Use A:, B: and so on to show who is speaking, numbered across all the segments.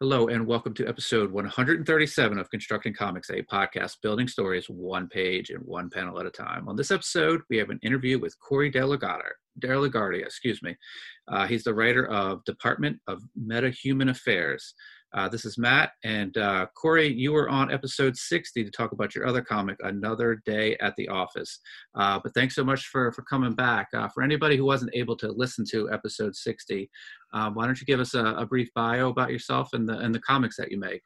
A: Hello, and welcome to episode 137 of Constructing Comics, a podcast building stories one page and one panel at a time. On this episode, we have an interview with Corey DeLaGuardia, excuse me. Uh, he's the writer of Department of Meta-Human Affairs. Uh, this is Matt, and uh, Corey, you were on episode 60 to talk about your other comic, Another Day at the Office. Uh, but thanks so much for, for coming back. Uh, for anybody who wasn't able to listen to episode 60, um, why don't you give us a, a, brief bio about yourself and the, and the comics that you make?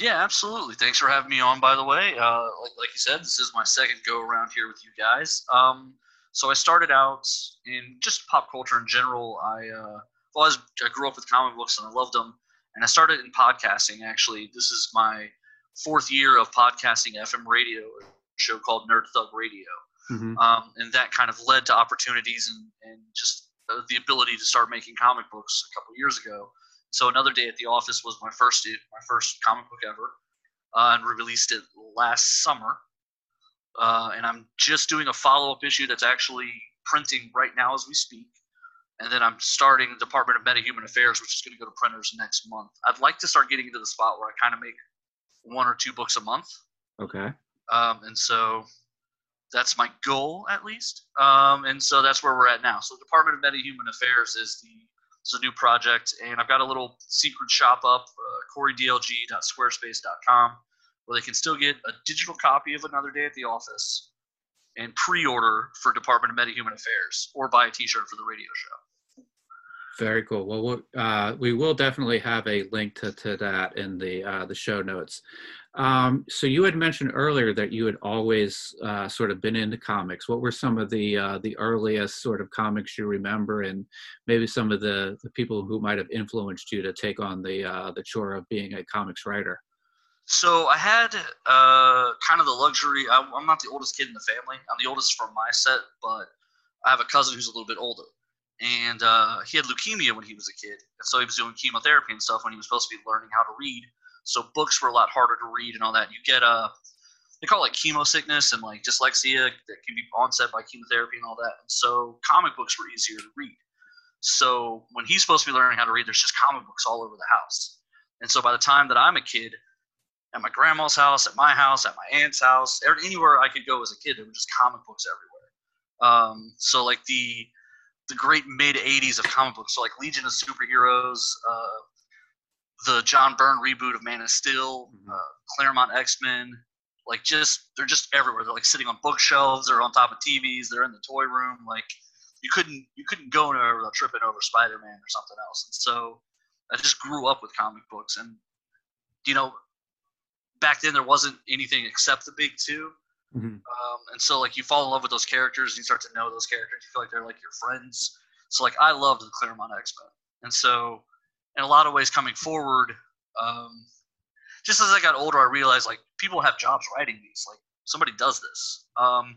B: Yeah, absolutely. Thanks for having me on, by the way. Uh, like, like, you said, this is my second go around here with you guys. Um, so I started out in just pop culture in general. I, uh, well, I, was, I grew up with comic books and I loved them and I started in podcasting. Actually, this is my fourth year of podcasting FM radio, a show called Nerd Thug Radio, mm-hmm. um, and that kind of led to opportunities and, and just the ability to start making comic books a couple years ago. So another day at the office was my first my first comic book ever, uh, and we released it last summer. Uh, and I'm just doing a follow up issue that's actually printing right now as we speak and then I'm starting the Department of Meta-Human Affairs, which is going to go to printers next month. I'd like to start getting into the spot where I kind of make one or two books a month.
A: Okay.
B: Um, and so that's my goal, at least. Um, and so that's where we're at now. So the Department of Meta-Human Affairs is the is a new project, and I've got a little secret shop up, uh, CoreyDLG.squarespace.com, where they can still get a digital copy of Another Day at the Office and pre-order for Department of Meta-Human Affairs, or buy a T-shirt for the radio show.
A: Very cool. Well, we'll uh, we will definitely have a link to, to that in the uh, the show notes. Um, so you had mentioned earlier that you had always uh, sort of been into comics. What were some of the uh, the earliest sort of comics you remember, and maybe some of the, the people who might have influenced you to take on the uh, the chore of being a comics writer?
B: So I had uh, kind of the luxury. I'm not the oldest kid in the family. I'm the oldest from my set, but I have a cousin who's a little bit older and uh, he had leukemia when he was a kid, and so he was doing chemotherapy and stuff when he was supposed to be learning how to read. So books were a lot harder to read and all that. You get a uh, they call it chemo sickness and like dyslexia that can be onset by chemotherapy and all that. And so comic books were easier to read. So when he's supposed to be learning how to read, there's just comic books all over the house. And so by the time that I'm a kid, at my grandma's house, at my house, at my aunt's house, anywhere I could go as a kid, there were just comic books everywhere. Um, so like the the great mid '80s of comic books, so like Legion of Superheroes, uh, the John Byrne reboot of Man of Steel, mm-hmm. uh, Claremont X Men. Like just they're just everywhere. They're like sitting on bookshelves. They're on top of TVs. They're in the toy room. Like you couldn't you couldn't go anywhere without tripping over Spider Man or something else. And so I just grew up with comic books. And you know, back then there wasn't anything except the big two. Mm-hmm. Um, and so like you fall in love with those characters, you start to know those characters. You feel like they're like your friends. So like I loved the Claremont X Men, and so in a lot of ways, coming forward, um, just as I got older, I realized like people have jobs writing these. Like somebody does this. Um,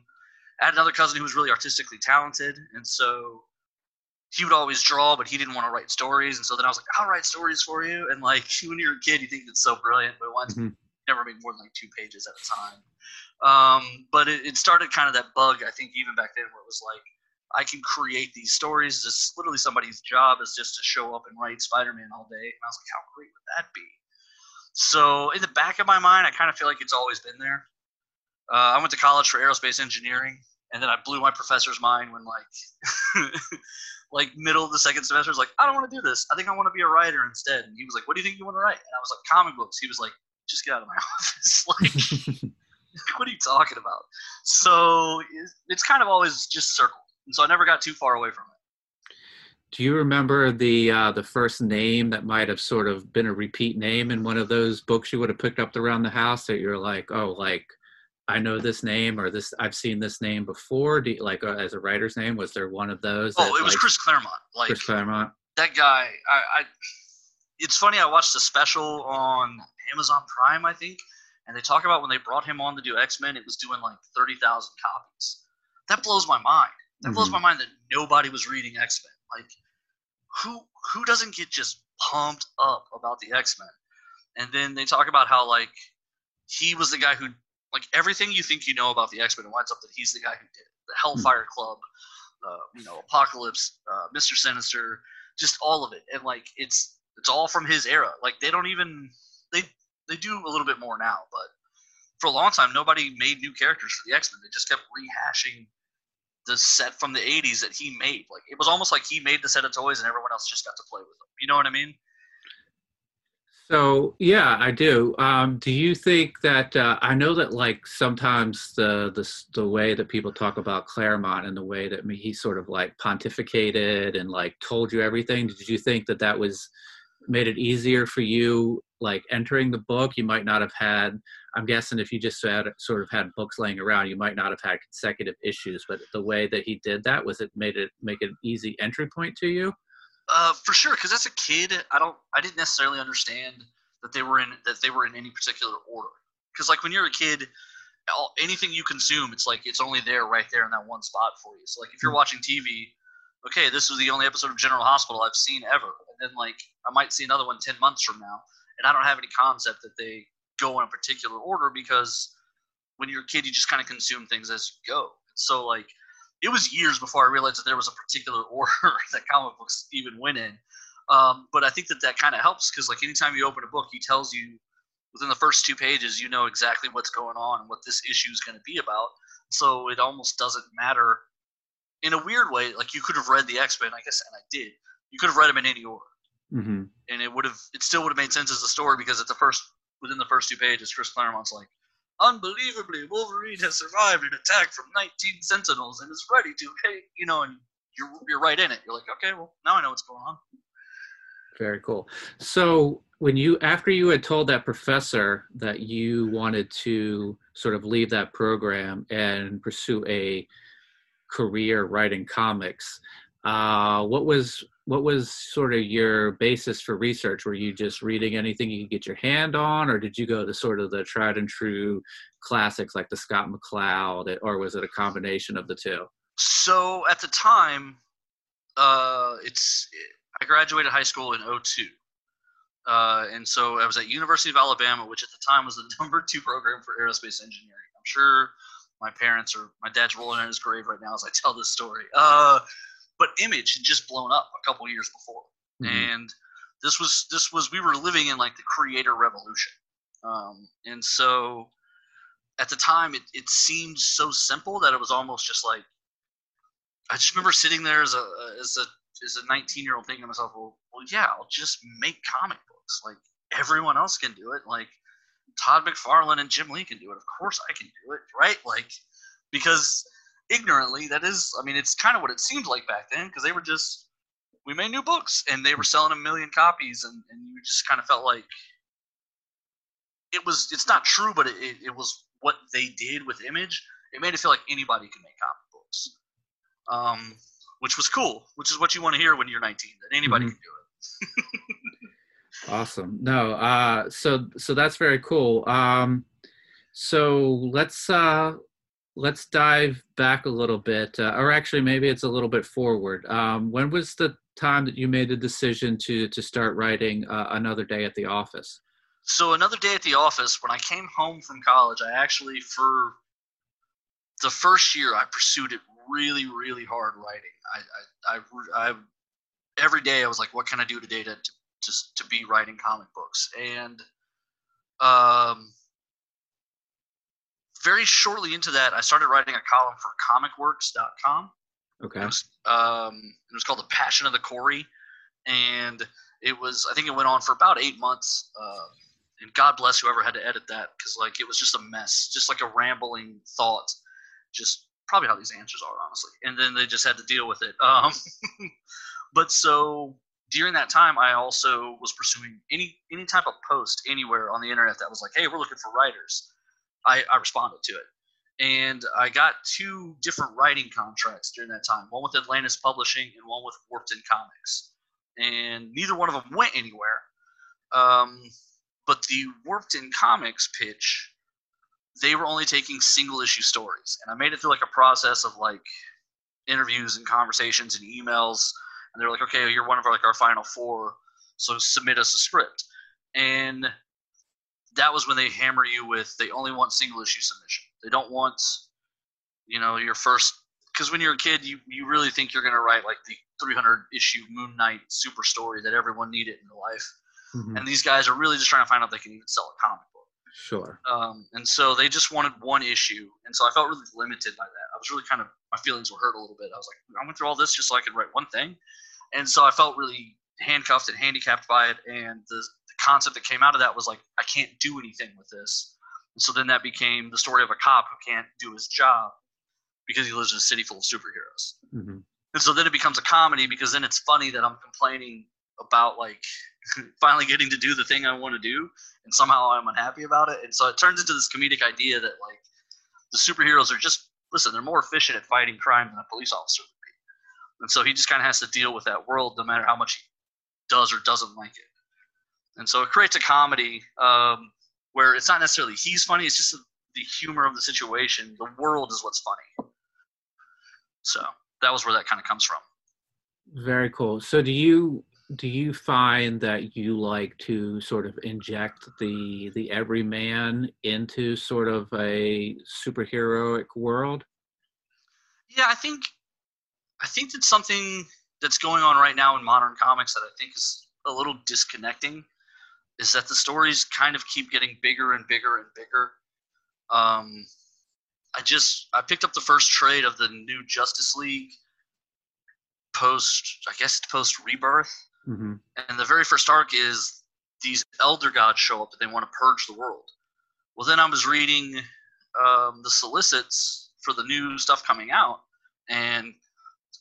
B: I had another cousin who was really artistically talented, and so he would always draw, but he didn't want to write stories. And so then I was like, I'll write stories for you. And like when you're a kid, you think it's so brilliant, but once mm-hmm. never made more than like two pages at a time. Um, but it, it started kind of that bug, I think, even back then, where it was like, I can create these stories. It's literally somebody's job is just to show up and write Spider Man all day. And I was like, how great would that be? So, in the back of my mind, I kind of feel like it's always been there. Uh, I went to college for aerospace engineering, and then I blew my professor's mind when, like, like middle of the second semester, I was like, I don't want to do this. I think I want to be a writer instead. And he was like, What do you think you want to write? And I was like, Comic books. He was like, Just get out of my office. like, what are you talking about? So it's kind of always just circled. And so I never got too far away from it.
A: Do you remember the uh, the first name that might have sort of been a repeat name in one of those books you would have picked up around the house that you're like, oh, like I know this name or this I've seen this name before? Do you, like uh, as a writer's name? Was there one of those?
B: Oh, that, it was like, Chris Claremont. Like
A: Chris Claremont.
B: That guy. I, I. It's funny. I watched a special on Amazon Prime, I think, and they talk about when they brought him on to do X Men, it was doing like thirty thousand copies. That blows my mind. That mm-hmm. blows my mind that nobody was reading X Men. Like, who who doesn't get just pumped up about the X Men? And then they talk about how like he was the guy who like everything you think you know about the X Men, it winds up that he's the guy who did the Hellfire mm-hmm. Club, uh, you know, Apocalypse, uh, Mister Sinister, just all of it. And like it's It's all from his era. Like they don't even they they do a little bit more now, but for a long time nobody made new characters for the X Men. They just kept rehashing the set from the 80s that he made. Like it was almost like he made the set of toys and everyone else just got to play with them. You know what I mean?
A: So yeah, I do. Um, do you think that uh, I know that like sometimes the, the the way that people talk about Claremont and the way that he sort of like pontificated and like told you everything. Did you think that that was made it easier for you like entering the book? You might not have had. I'm guessing if you just had sort of had books laying around, you might not have had consecutive issues. But the way that he did that was it made it make it an easy entry point to you.
B: Uh, for sure, because as a kid, I don't, I didn't necessarily understand that they were in that they were in any particular order. Because like when you're a kid, all, anything you consume, it's like it's only there right there in that one spot for you. So like if you're watching TV, okay, this was the only episode of General Hospital I've seen ever, and then like I might see another one ten months from now, and I don't have any concept that they go in a particular order because when you're a kid, you just kind of consume things as you go. So like it was years before I realized that there was a particular order that comic books even went in. Um, but I think that that kind of helps because like anytime you open a book, he tells you within the first two pages, you know exactly what's going on and what this issue is going to be about. So it almost doesn't matter. In a weird way, like you could have read the X Men, I guess, and I did. You could have read them in any order,
A: mm-hmm.
B: and it would have, it still would have made sense as a story because at the first, within the first two pages, Chris Claremont's like, unbelievably, Wolverine has survived an attack from 19 Sentinels and is ready to, hey, you know, and you're you're right in it. You're like, okay, well, now I know what's going on.
A: Very cool. So when you after you had told that professor that you wanted to sort of leave that program and pursue a career writing comics, uh, what was what was sort of your basis for research? Were you just reading anything you could get your hand on, or did you go to sort of the tried and true classics like the Scott McCloud, or was it a combination of the two?
B: So at the time, uh, it's I graduated high school in 02. Uh, and so I was at University of Alabama, which at the time was the number two program for aerospace engineering. I'm sure my parents or my dad's rolling in his grave right now as I tell this story. Uh, but Image had just blown up a couple years before, mm-hmm. and this was this was we were living in like the creator revolution, um, and so at the time it, it seemed so simple that it was almost just like I just remember sitting there as a as a as a 19 year old thinking to myself, well, well, yeah, I'll just make comic books like everyone else can do it. Like Todd McFarlane and Jim Lee can do it. Of course I can do it, right? Like because ignorantly, that is, I mean, it's kind of what it seemed like back then because they were just, we made new books and they were selling a million copies, and, and you just kind of felt like it was, it's not true, but it, it, it was what they did with Image. It made it feel like anybody could make comic books, um, which was cool, which is what you want to hear when you're 19, that anybody mm-hmm. can do
A: it. awesome. No, uh, so so that's very cool. Um, so let's uh, let's dive back a little bit, uh, or actually, maybe it's a little bit forward. Um, when was the time that you made the decision to to start writing uh, another day at the office?
B: So another day at the office. When I came home from college, I actually for the first year I pursued it really, really hard writing. I, I, I, I every day I was like, what can I do today to to, to be writing comic books? And um, very shortly into that, I started writing a column for comicworks.com.
A: Okay.
B: It was, um, it was called The Passion of the Corey. And it was, I think it went on for about eight months. Uh, and God bless whoever had to edit that because, like, it was just a mess, just like a rambling thought. Just probably how these answers are, honestly. And then they just had to deal with it. Um, but so during that time, I also was pursuing any any type of post anywhere on the internet that was like, "Hey, we're looking for writers." I, I responded to it. And I got two different writing contracts during that time one with Atlantis Publishing and one with Warped In Comics. And neither one of them went anywhere. Um, but the Warped In Comics pitch, they were only taking single issue stories. And I made it through like a process of like interviews and conversations and emails. And they're like, okay, you're one of our, like our final four, so submit us a script. And that was when they hammer you with they only want single issue submission. They don't want, you know, your first because when you're a kid, you you really think you're gonna write like the 300 issue Moon Knight super story that everyone needed in their life,
A: Mhm.
B: and these guys are really just trying to find out they can even sell a comic book.
A: Sure.
B: Um, and so they just wanted one issue, and so I felt really limited by that. I was really kind of my feelings were hurt a little bit. I was like, I went through all this just so I could write one thing, and so I felt really handcuffed and handicapped by it. And the concept that came out of that was like, I can't do anything with this. And so then that became the story of a cop who can't do his job because he lives in a city full of superheroes.
A: hmm
B: And so then it becomes a comedy because then it's funny that I'm complaining about like finally getting to do the thing I want to do and somehow I'm unhappy about it. And so it turns into this comedic idea that like the superheroes are just listen, they're more efficient at fighting crime than a police officer would be. And so he just kind of has to deal with that world no matter how much he does or doesn't like it. And so it creates a comedy um, where it's not necessarily he's funny, it's just the humor of the situation. The world is what's funny. So that was where that kind of comes from.
A: Very cool. So do you do you find that you like to sort of inject the the everyman into sort of a superheroic world?
B: Yeah, I think I think that's something that's going on right now in modern comics that I think is a little disconnecting. Is that the stories kind of keep getting bigger and bigger and bigger. Um, I just I picked up the first trade of the new Justice League post I guess it's post Rebirth,
A: hmm
B: and the very first arc is these elder gods show up and they want to purge the world. Well, then I was reading um, the solicits for the new stuff coming out, and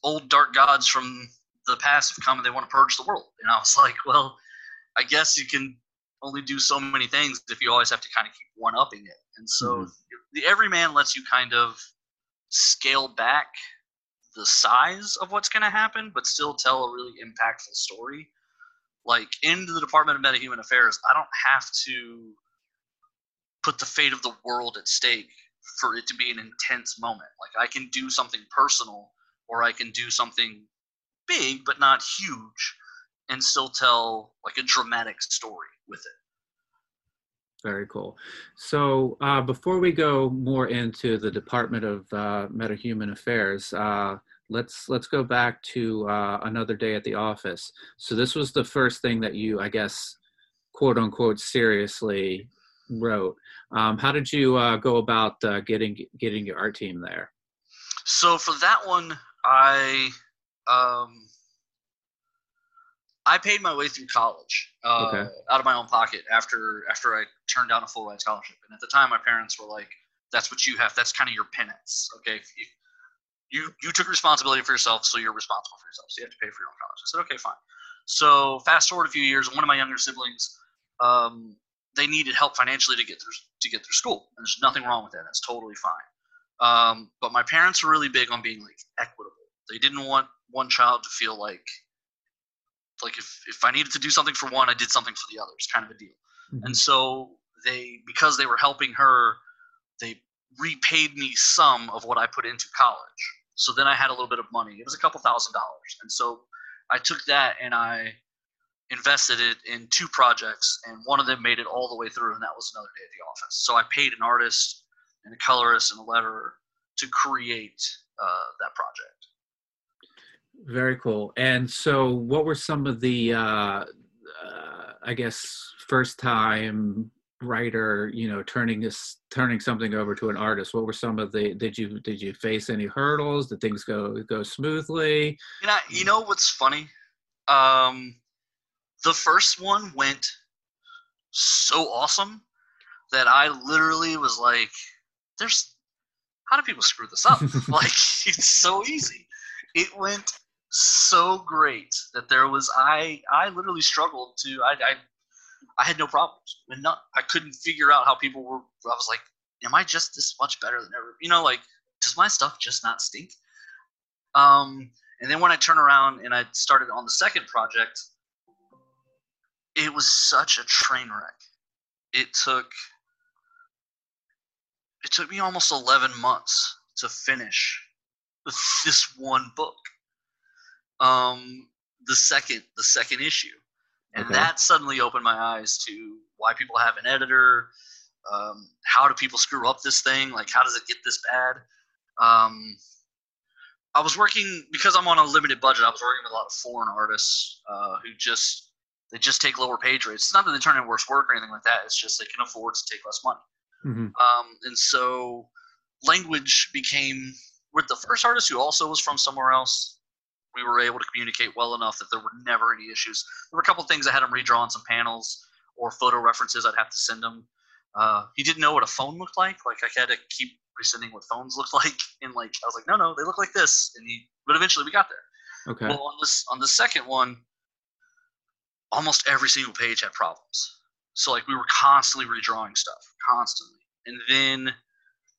B: old dark gods from the past have come and they want to purge the world. And I was like, well, I guess you can only do so many things if you always have to kind of keep one upping it. And so
A: Mhm.
B: the Everyman lets you kind of scale back the size of what's going to happen, but still tell a really impactful story. Like in the Department of Metahuman Affairs, I don't have to put the fate of the world at stake for it to be an intense moment. Like I can do something personal or I can do something big but not huge and still tell like a dramatic story with it.
A: Very cool. So uh, before we go more into the Department of uh, Metahuman Affairs, uh, let's let's go back to uh, another day at the office. So this was the first thing that you, I guess, quote unquote, seriously wrote. Um, how did you uh, go about uh, getting getting your art team there?
B: So for that one, I um, I paid my way through college uh,
A: Okay.
B: out of my own pocket after after I turned down a full ride scholarship. And at the time, my parents were like, "That's what you have. That's kind of your penance. Okay, if you, you you took responsibility for yourself, so you're responsible for yourself. So you have to pay for your own college." I said, "Okay, fine." So fast forward a few years, one of my younger siblings, um, they needed help financially to get through to get through school, and there's nothing wrong with that. That's totally fine. Um, but my parents were really big on being like equitable. They didn't want one child to feel like like if, if I needed to do something for one, I did something for the others, kind of a deal. And so they because they were helping her, they repaid me some of what I put into college. So then I had a little bit of money. It was a couple thousand dollars. And so I took that and I invested it in two projects and one of them made it all the way through and that was another day at the office. So I paid an artist and a colorist and a letterer to create uh, that project.
A: Very cool. And so, what were some of the, uh, uh, I guess, first time writer, you know, turning this, turning something over to an artist? What were some of the? Did you did you face any hurdles? Did things go go smoothly?
B: You know, you know what's funny? Um, the first one went so awesome that I literally was like, "There's how do people screw this up? like it's so easy." It went so great that there was I I literally struggled to I I, I had no problems and not I couldn't figure out how people were. I was like, "Am I just this much better than ever?" You know, like does my stuff just not stink? Um, and then when I turn around and I started on the second project, it was such a train wreck. It took it took me almost 11 months to finish this one book. Um, the second the second issue. And
A: Okay.
B: that suddenly opened my eyes to why people have an editor, um, how do people screw up this thing? Like, how does it get this bad? Um, I was working because I'm on a limited budget. I was working with a lot of foreign artists uh, who just they just take lower page rates. It's not that they turn in worse work or anything like that. It's just they can afford to take less money.
A: Mm-hmm.
B: Um, and so language became with the first artist who also was from somewhere else. We were able to communicate well enough that there were never any issues. There were a couple things I had him redraw on some panels or photo references I'd have to send him. Uh, he didn't know what a phone looked like. Like I had to keep resending what phones looked like, and like I was like, no, no, they look like this. And he, but eventually we got there.
A: Okay.
B: Well, on this on the second one, almost every single page had problems. So like we were constantly redrawing stuff, constantly. And then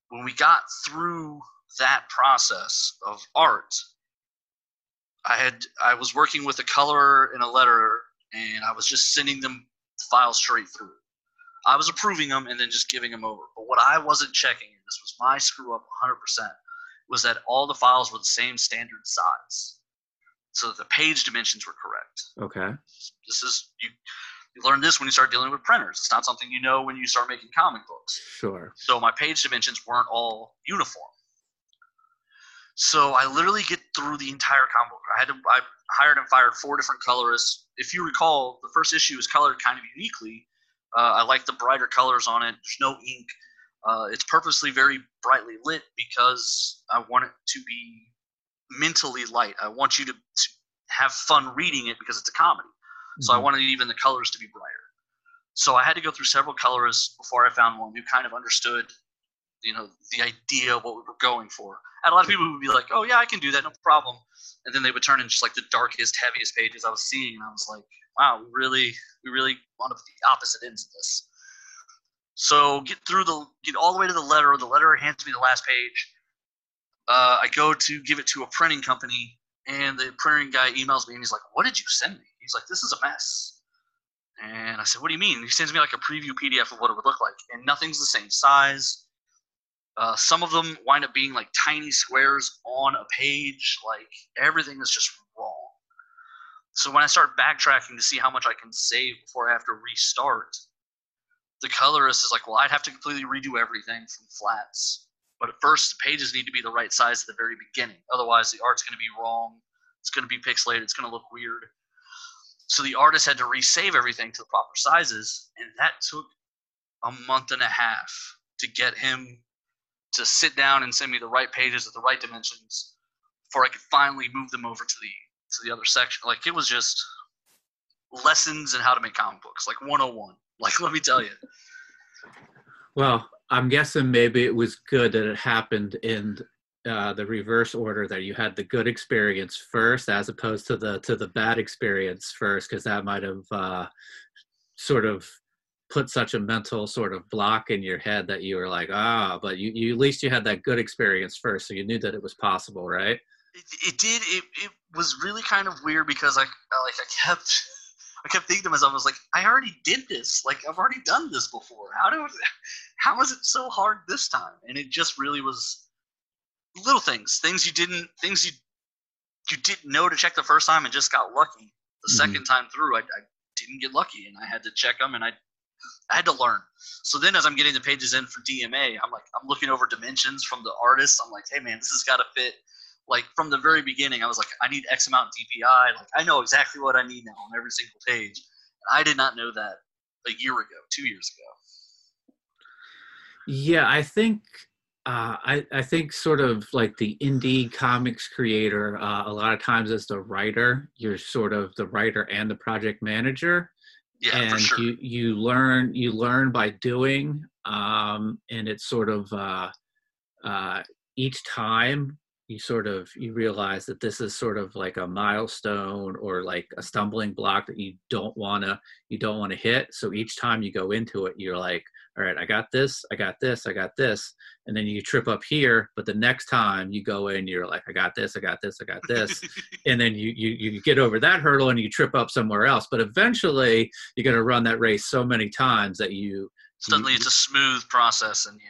B: when we got through that process of art, I had I was working with a color and a letterer, and I was just sending them files straight through. I was approving them and then just giving them over. But what I wasn't checking, and this was my screw up 100%, was that all the files were the same standard size, so that the page dimensions were correct.
A: Okay.
B: This is you. You learn this when you start dealing with printers. It's not something you know when you start making comic books.
A: Sure.
B: So my page dimensions weren't all uniform. So I literally get through the entire comic book. I had to I hired and fired four different colorists. If you recall, the first issue is colored kind of uniquely. Uh, I like the brighter colors on it. There's no ink. Uh, it's purposely very brightly lit because I want it to be mentally light. I want you to, to have fun reading it because it's a comedy. So I
A: Mhm.
B: wanted even the colors to be brighter. So I had to go through several colorists before I found one who kind of understood, you know, the idea of what we were going for. And a lot of people would be like, "Oh yeah, I can do that, no problem," and then they would turn in just like the darkest, heaviest pages I was seeing, and I was like, "Wow, we really, we really want the opposite ends of this." So get through the, get all the way to the letter. The letter hands me the last page. Uh, I go to give it to a printing company, and the printing guy emails me, and he's like, "What did you send me?" He's like, "This is a mess." And I said, "What do you mean?" He sends me like a preview PDF of what it would look like, and nothing's the same size. Uh, some of them wind up being like tiny squares on a page. Like everything is just wrong. So when I start backtracking to see how much I can save before I have to restart, the colorist is like, "Well, I'd have to completely redo everything from flats." But at first, the pages need to be the right size at the very beginning. Otherwise, the art's going to be wrong. It's going to be pixelated. It's going to look weird. So the artist had to resave everything to the proper sizes, and that took a month and a half to get him to sit down and send me the right pages at the right dimensions before I could finally move them over to the to the other section. Like it was just lessons in how to make comic books, like 101. Like let me tell you.
A: Well, I'm guessing maybe it was good that it happened in uh, the reverse order that you had the good experience first, as opposed to the to the bad experience first, because that might have uh, sort of put such a mental sort of block in your head that you were like, ah, but you, you at least you had that good experience first, so you knew that it was possible, right?
B: It, it did. It, it was really kind of weird because I like I kept I kept thinking to myself, I was like, I already did this. Like I've already done this before. How do how was it so hard this time? And it just really was little things, things you didn't, things you you didn't know to check the first time and just got lucky. The
A: Mhm.
B: second time through, I, I didn't get lucky and I had to check them and I I had to learn. So then, as I'm getting the pages in for DMA, I'm like, I'm looking over dimensions from the artist. I'm like, hey man, this has got to fit. Like from the very beginning, I was like, I need X amount DPI. Like I know exactly what I need now on every single page. And I did not know that a year ago, two years ago.
A: Yeah, I think uh, I I think sort of like the indie comics creator. Uh, a lot of times, as the writer, you're sort of the writer and the project manager.
B: Yeah,
A: and
B: for sure.
A: you you learn you learn by doing um and it's sort of uh uh each time you sort of you realize that this is sort of like a milestone or like a stumbling block that you don't want to you don't want to hit so each time you go into it you're like all right i got this i got this i got this. And then you trip up here but the next time you go in you're like i got this i got this i got this. And then you, you you get over that hurdle and you trip up somewhere else. But eventually you're going to run that race so many times that you
B: suddenly it's a smooth process and you,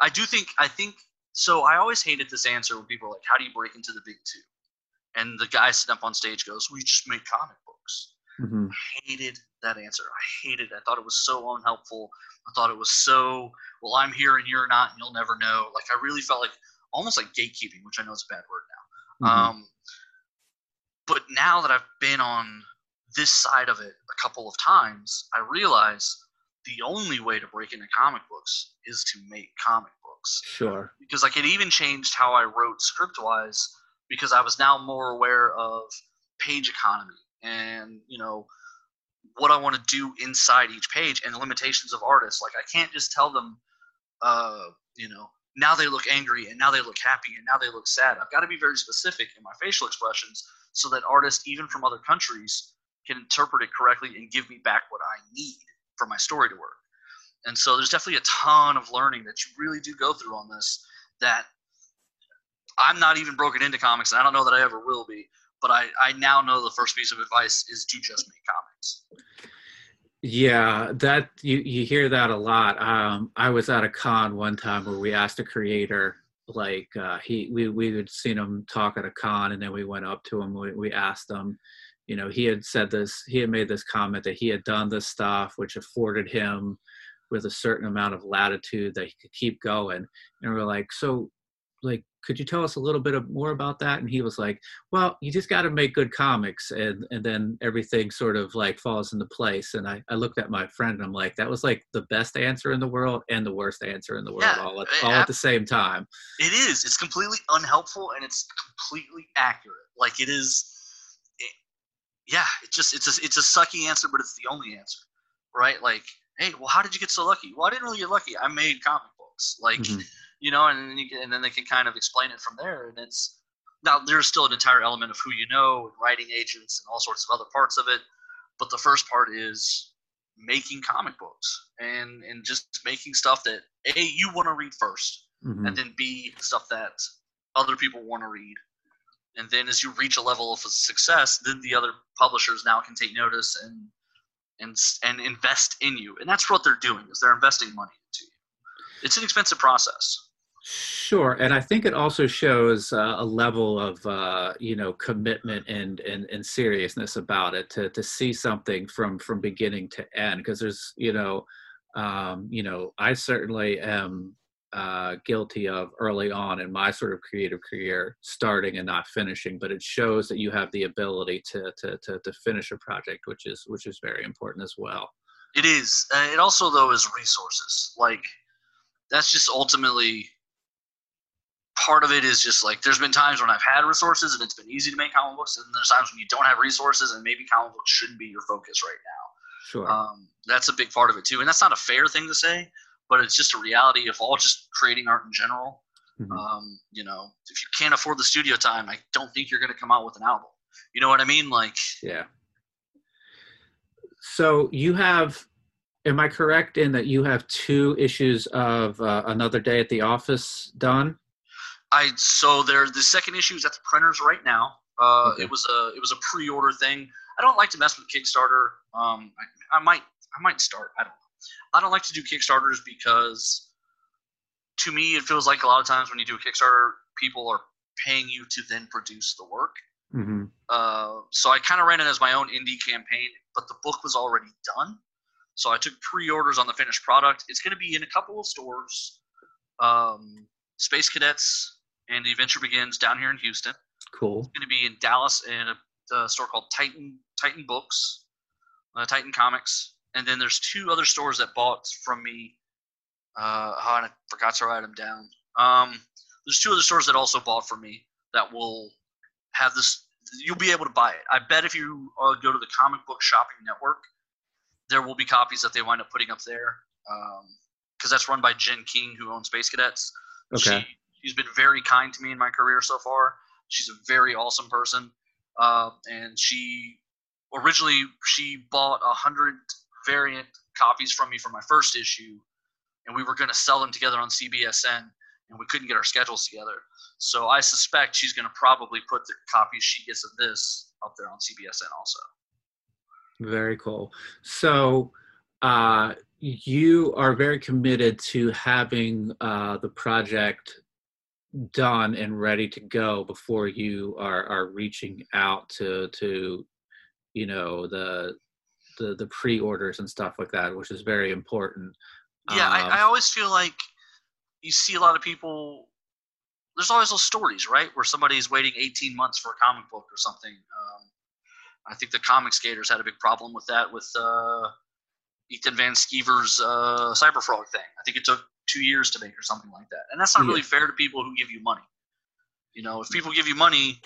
B: i do think i think so i always hated this answer when people are like how do you break into the big two? And the guy sitting up on stage goes we just make comic books
A: Mhm.
B: hated that answer. I hated it. I thought it was so unhelpful. I thought it was so well i'm here and you're not and you'll never know. Like i really felt like almost like gatekeeping which i know is a bad word now.
A: Mhm.
B: Um, but now that I've been on this side of it a couple of times, I realize the only way to break into comic books is to make comic books.
A: Sure.
B: because like it even changed how I wrote script wise because I was now more aware of page economy and you know what I want to do inside each page and the limitations of artists. Like I can't just tell them, uh, you know, now they look angry and now they look happy and now they look sad. I've got to be very specific in my facial expressions so that artists, even from other countries, can interpret it correctly and give me back what I need for my story to work. And so there's definitely a ton of learning that you really do go through on this that I'm not even broken into comics and I don't know that I ever will be, but I, I now know the first piece of advice is to just make comics.
A: Yeah, that you you hear that a lot. Um, I was at a con one time where we asked a creator, like uh, he we we had seen him talk at a con, and then we went up to him. We, we asked him, you know, he had said this. He had made this comment that he had done this stuff, which afforded him with a certain amount of latitude that he could keep going. And we're like, so, like, could you tell us a little bit of, more about that? And he was like, well, you just got to make good comics, and and then everything sort of like falls into place. And I I looked at my friend, and I'm like, that was like the best answer in the world and the worst answer in the world
B: Yeah,
A: all at, all at the same time.
B: It is. It's completely unhelpful and it's completely accurate. Like it is. It, yeah, it just it's a it's a sucky answer, but it's the only answer, right? Like, hey, well, how did you get so lucky? Well, I didn't really get lucky. I made comic books, like
A: Mhm.
B: You know, and then you can, and then they can kind of explain it from there. And it's now there's still an entire element of who you know and writing agents and all sorts of other parts of it, but the first part is making comic books and and just making stuff that a you want to read 1st
A: Mhm.
B: and then b stuff that other people want to read. And then as you reach a level of success then the other publishers now can take notice and and and invest in you. And that's what they're doing is they're investing money into you. It's an expensive process
A: Sure, and I think it also shows uh, a level of uh, you know commitment and, and and seriousness about it to to see something from from beginning to end because there's you know um, you know I certainly am uh, guilty of early on in my sort of creative career starting and not finishing, but it shows that you have the ability to to to, to finish a project, which is which is very important as well.
B: It is. Uh, it also though is resources. Like that's just ultimately part of it is just like there's been times when I've had resources and it's been easy to make comic books, and there's times when you don't have resources and maybe comic books shouldn't be your focus right now.
A: Sure.
B: Um, that's a big part of it too, and that's not a fair thing to say, but it's just a reality of all just creating art in general.
A: Mhm.
B: Um, you know, if you can't afford the studio time, I don't think you're going to come out with an album. You know what I mean? Like,
A: Yeah. So you have, am I correct in that you have two issues of uh, Another Day at the Office done?
B: I so there the second issue is at the printers right now. Uh,
A: Okay.
B: It was a it was a pre-order thing. I don't like to mess with Kickstarter. Um, I, I might I might start. I don't know. I don't like to do Kickstarters because to me it feels like a lot of times when you do a Kickstarter, people are paying you to then produce the work.
A: Mm-hmm.
B: Uh, so I kind of ran it as my own indie campaign, but the book was already done. So I took pre-orders on the finished product. It's going to be in a couple of stores, um, Space Cadets and The Adventure Begins down here in Houston.
A: Cool.
B: It's going to be in Dallas in a, a store called Titan Titan Books, uh, Titan Comics, and then there's two other stores that bought from me. Uh, oh, and I forgot to write them down. Um, there's two other stores that also bought from me that will have this. You'll be able to buy it. I bet if you uh, go to the Comic Book Shopping Network, there will be copies that they wind up putting up there. Because that's run by Jen King, who owns Space Cadets.
A: Okay.
B: She, she's been very kind to me in my career so far. She's a very awesome person, uh, and she originally she bought a hundred variant copies from me for my first issue, and we were going to sell them together on CBSN, and we couldn't get our schedules together. So I suspect she's going to probably put the copies she gets of this up there on CBSN also.
A: Very cool. So uh, you are very committed to having uh, the project done and ready to go before you are, are reaching out to to you know the the the pre-orders and stuff like that, which is very important.
B: Yeah,
A: Um,
B: I, I always feel like you see a lot of people there's always those stories, right, where somebody's waiting 18 months for a comic book or something. Um, I think the comicsgaters had a big problem with that with uh, Ethan Van Sciver's uh, Cyberfrog thing. I think it took two years to make or something like that, and that's not really fair to people who give you money. You know, if people give you money,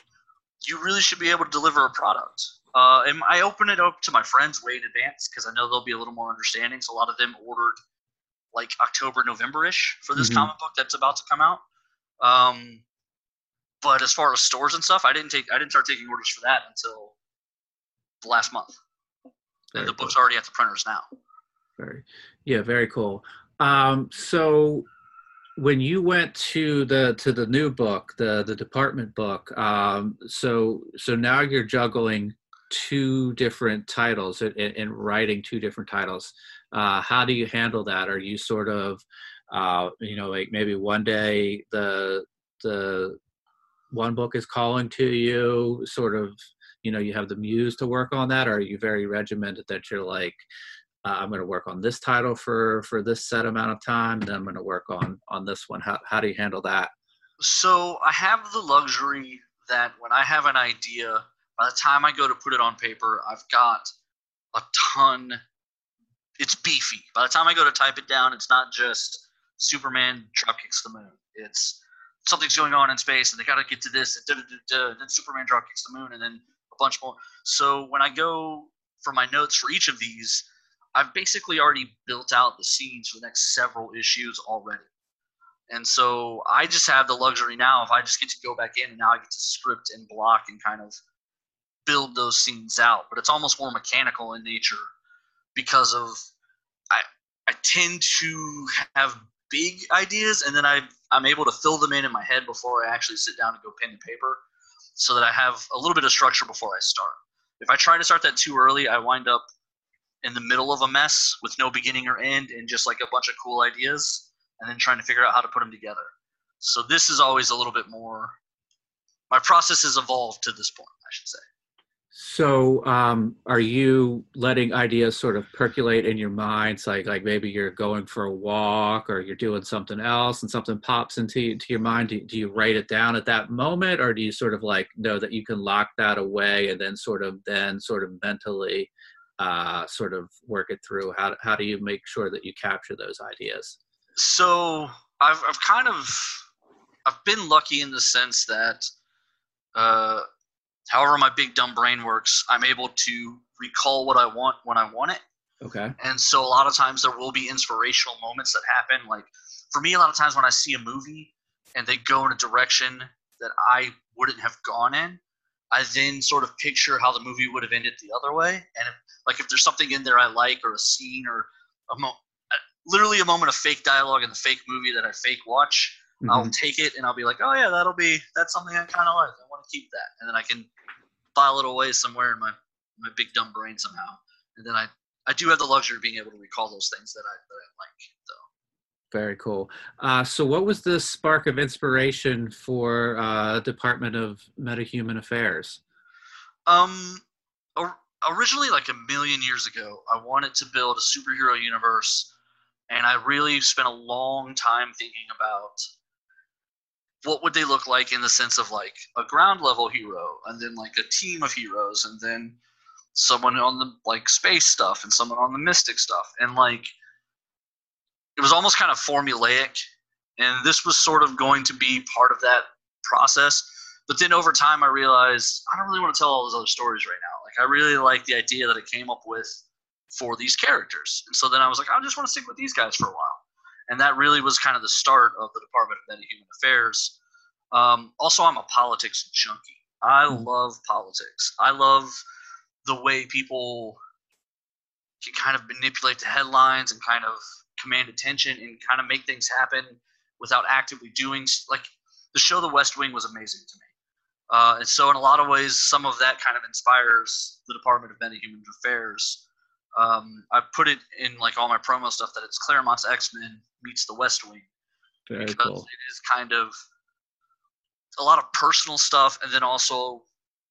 B: you really should be able to deliver a product. Uh, and I open it up to my friends way in advance because I know they'll be a little more understanding. So a lot of them ordered like October, November ish for this mm-hmm. comic book that's about to come out. Um, but as far as stores and stuff, I didn't take I didn't start taking orders for that until the last month. Very and the cool. book's already at the printers now.
A: Very, yeah, very cool. Um, so when you went to the to the new book, the the department book, um, so so now you're juggling two different titles and, and writing two different titles. Uh, how do you handle that? Are you sort of uh, you know like maybe one day the the one book is calling to you sort of you know you have the muse to work on that or are you very regimented that you're like uh, i'm going to work on this title for for this set amount of time then i'm going to work on on this one how, how do you handle that
B: so i have the luxury that when i have an idea by the time i go to put it on paper i've got a ton it's beefy by the time i go to type it down it's not just Superman drop kicks the moon. It's something's going on in space, and they got to get to this, and, then Superman drop kicks the moon, and then a bunch more. So when I go for my notes for each of these, I've basically already built out the scenes for the next several issues already. And so I just have the luxury now if I just get to go back in and now I get to script and block and kind of build those scenes out. But it's almost more mechanical in nature because of I I tend to have big ideas, and then I I'm able to fill them in in my head before I actually sit down and go pen and paper, so that I have a little bit of structure before I start. If I try to start that too early, I wind up in the middle of a mess with no beginning or end, and just like a bunch of cool ideas, and then trying to figure out how to put them together. So this is always a little bit more. My process has evolved to this point, I should say.
A: So, um, are you letting ideas sort of percolate in your mind? like, like maybe you're going for a walk or you're doing something else, and something pops into to your mind. Do, do you write it down at that moment, or do you sort of like know that you can lock that away and then sort of then sort of mentally uh, sort of work it through? How how do you make sure that you capture those ideas?
B: So, I've I've kind of I've been lucky in the sense that. Uh, however my big dumb brain works, I'm able to recall what I want when I want it.
A: Okay.
B: And so a lot of times there will be inspirational moments that happen. Like for me, a lot of times when I see a movie and they go in a direction that I wouldn't have gone in, I then sort of picture how the movie would have ended the other way. And if, like if there's something in there I like or a scene or a mo- literally a moment of fake dialogue in the fake movie that I fake watch, mm-hmm. I'll take it and I'll be like, oh yeah, that'll be that's something I kind of like. I want to keep that, and then I can file it away somewhere in my my big dumb brain somehow. And then I I do have the luxury of being able to recall those things that I that I like.
A: Very cool. Uh, so, what was the spark of inspiration for uh, Department of Metahuman Affairs?
B: Um, originally, like a million years ago, I wanted to build a superhero universe, and I really spent a long time thinking about what would they look like in the sense of like a ground level hero and then like a team of heroes and then someone on the like space stuff and someone on the mystic stuff and like it was almost kind of formulaic and this was sort of going to be part of that process but then over time i realized i don't really want to tell all those other stories right now like i really like the idea that i came up with for these characters and so then i was like i just want to stick with these guys for a while and that really was kind of the start of the Department of Metahuman Affairs. Um, also, I'm a politics junkie. I mm. love politics. I love the way people kind of manipulate the headlines and kind of command attention and kind of make things happen without actively doing like the show The West Wing was amazing to me. Uh, and so, in a lot of ways, some of that kind of inspires the Department of Metahuman Affairs. Um, I put it in like all my promo stuff that it's Claremont's X Men meets The West Wing.
A: Very because cool.
B: it is kind of a lot of personal stuff, and then also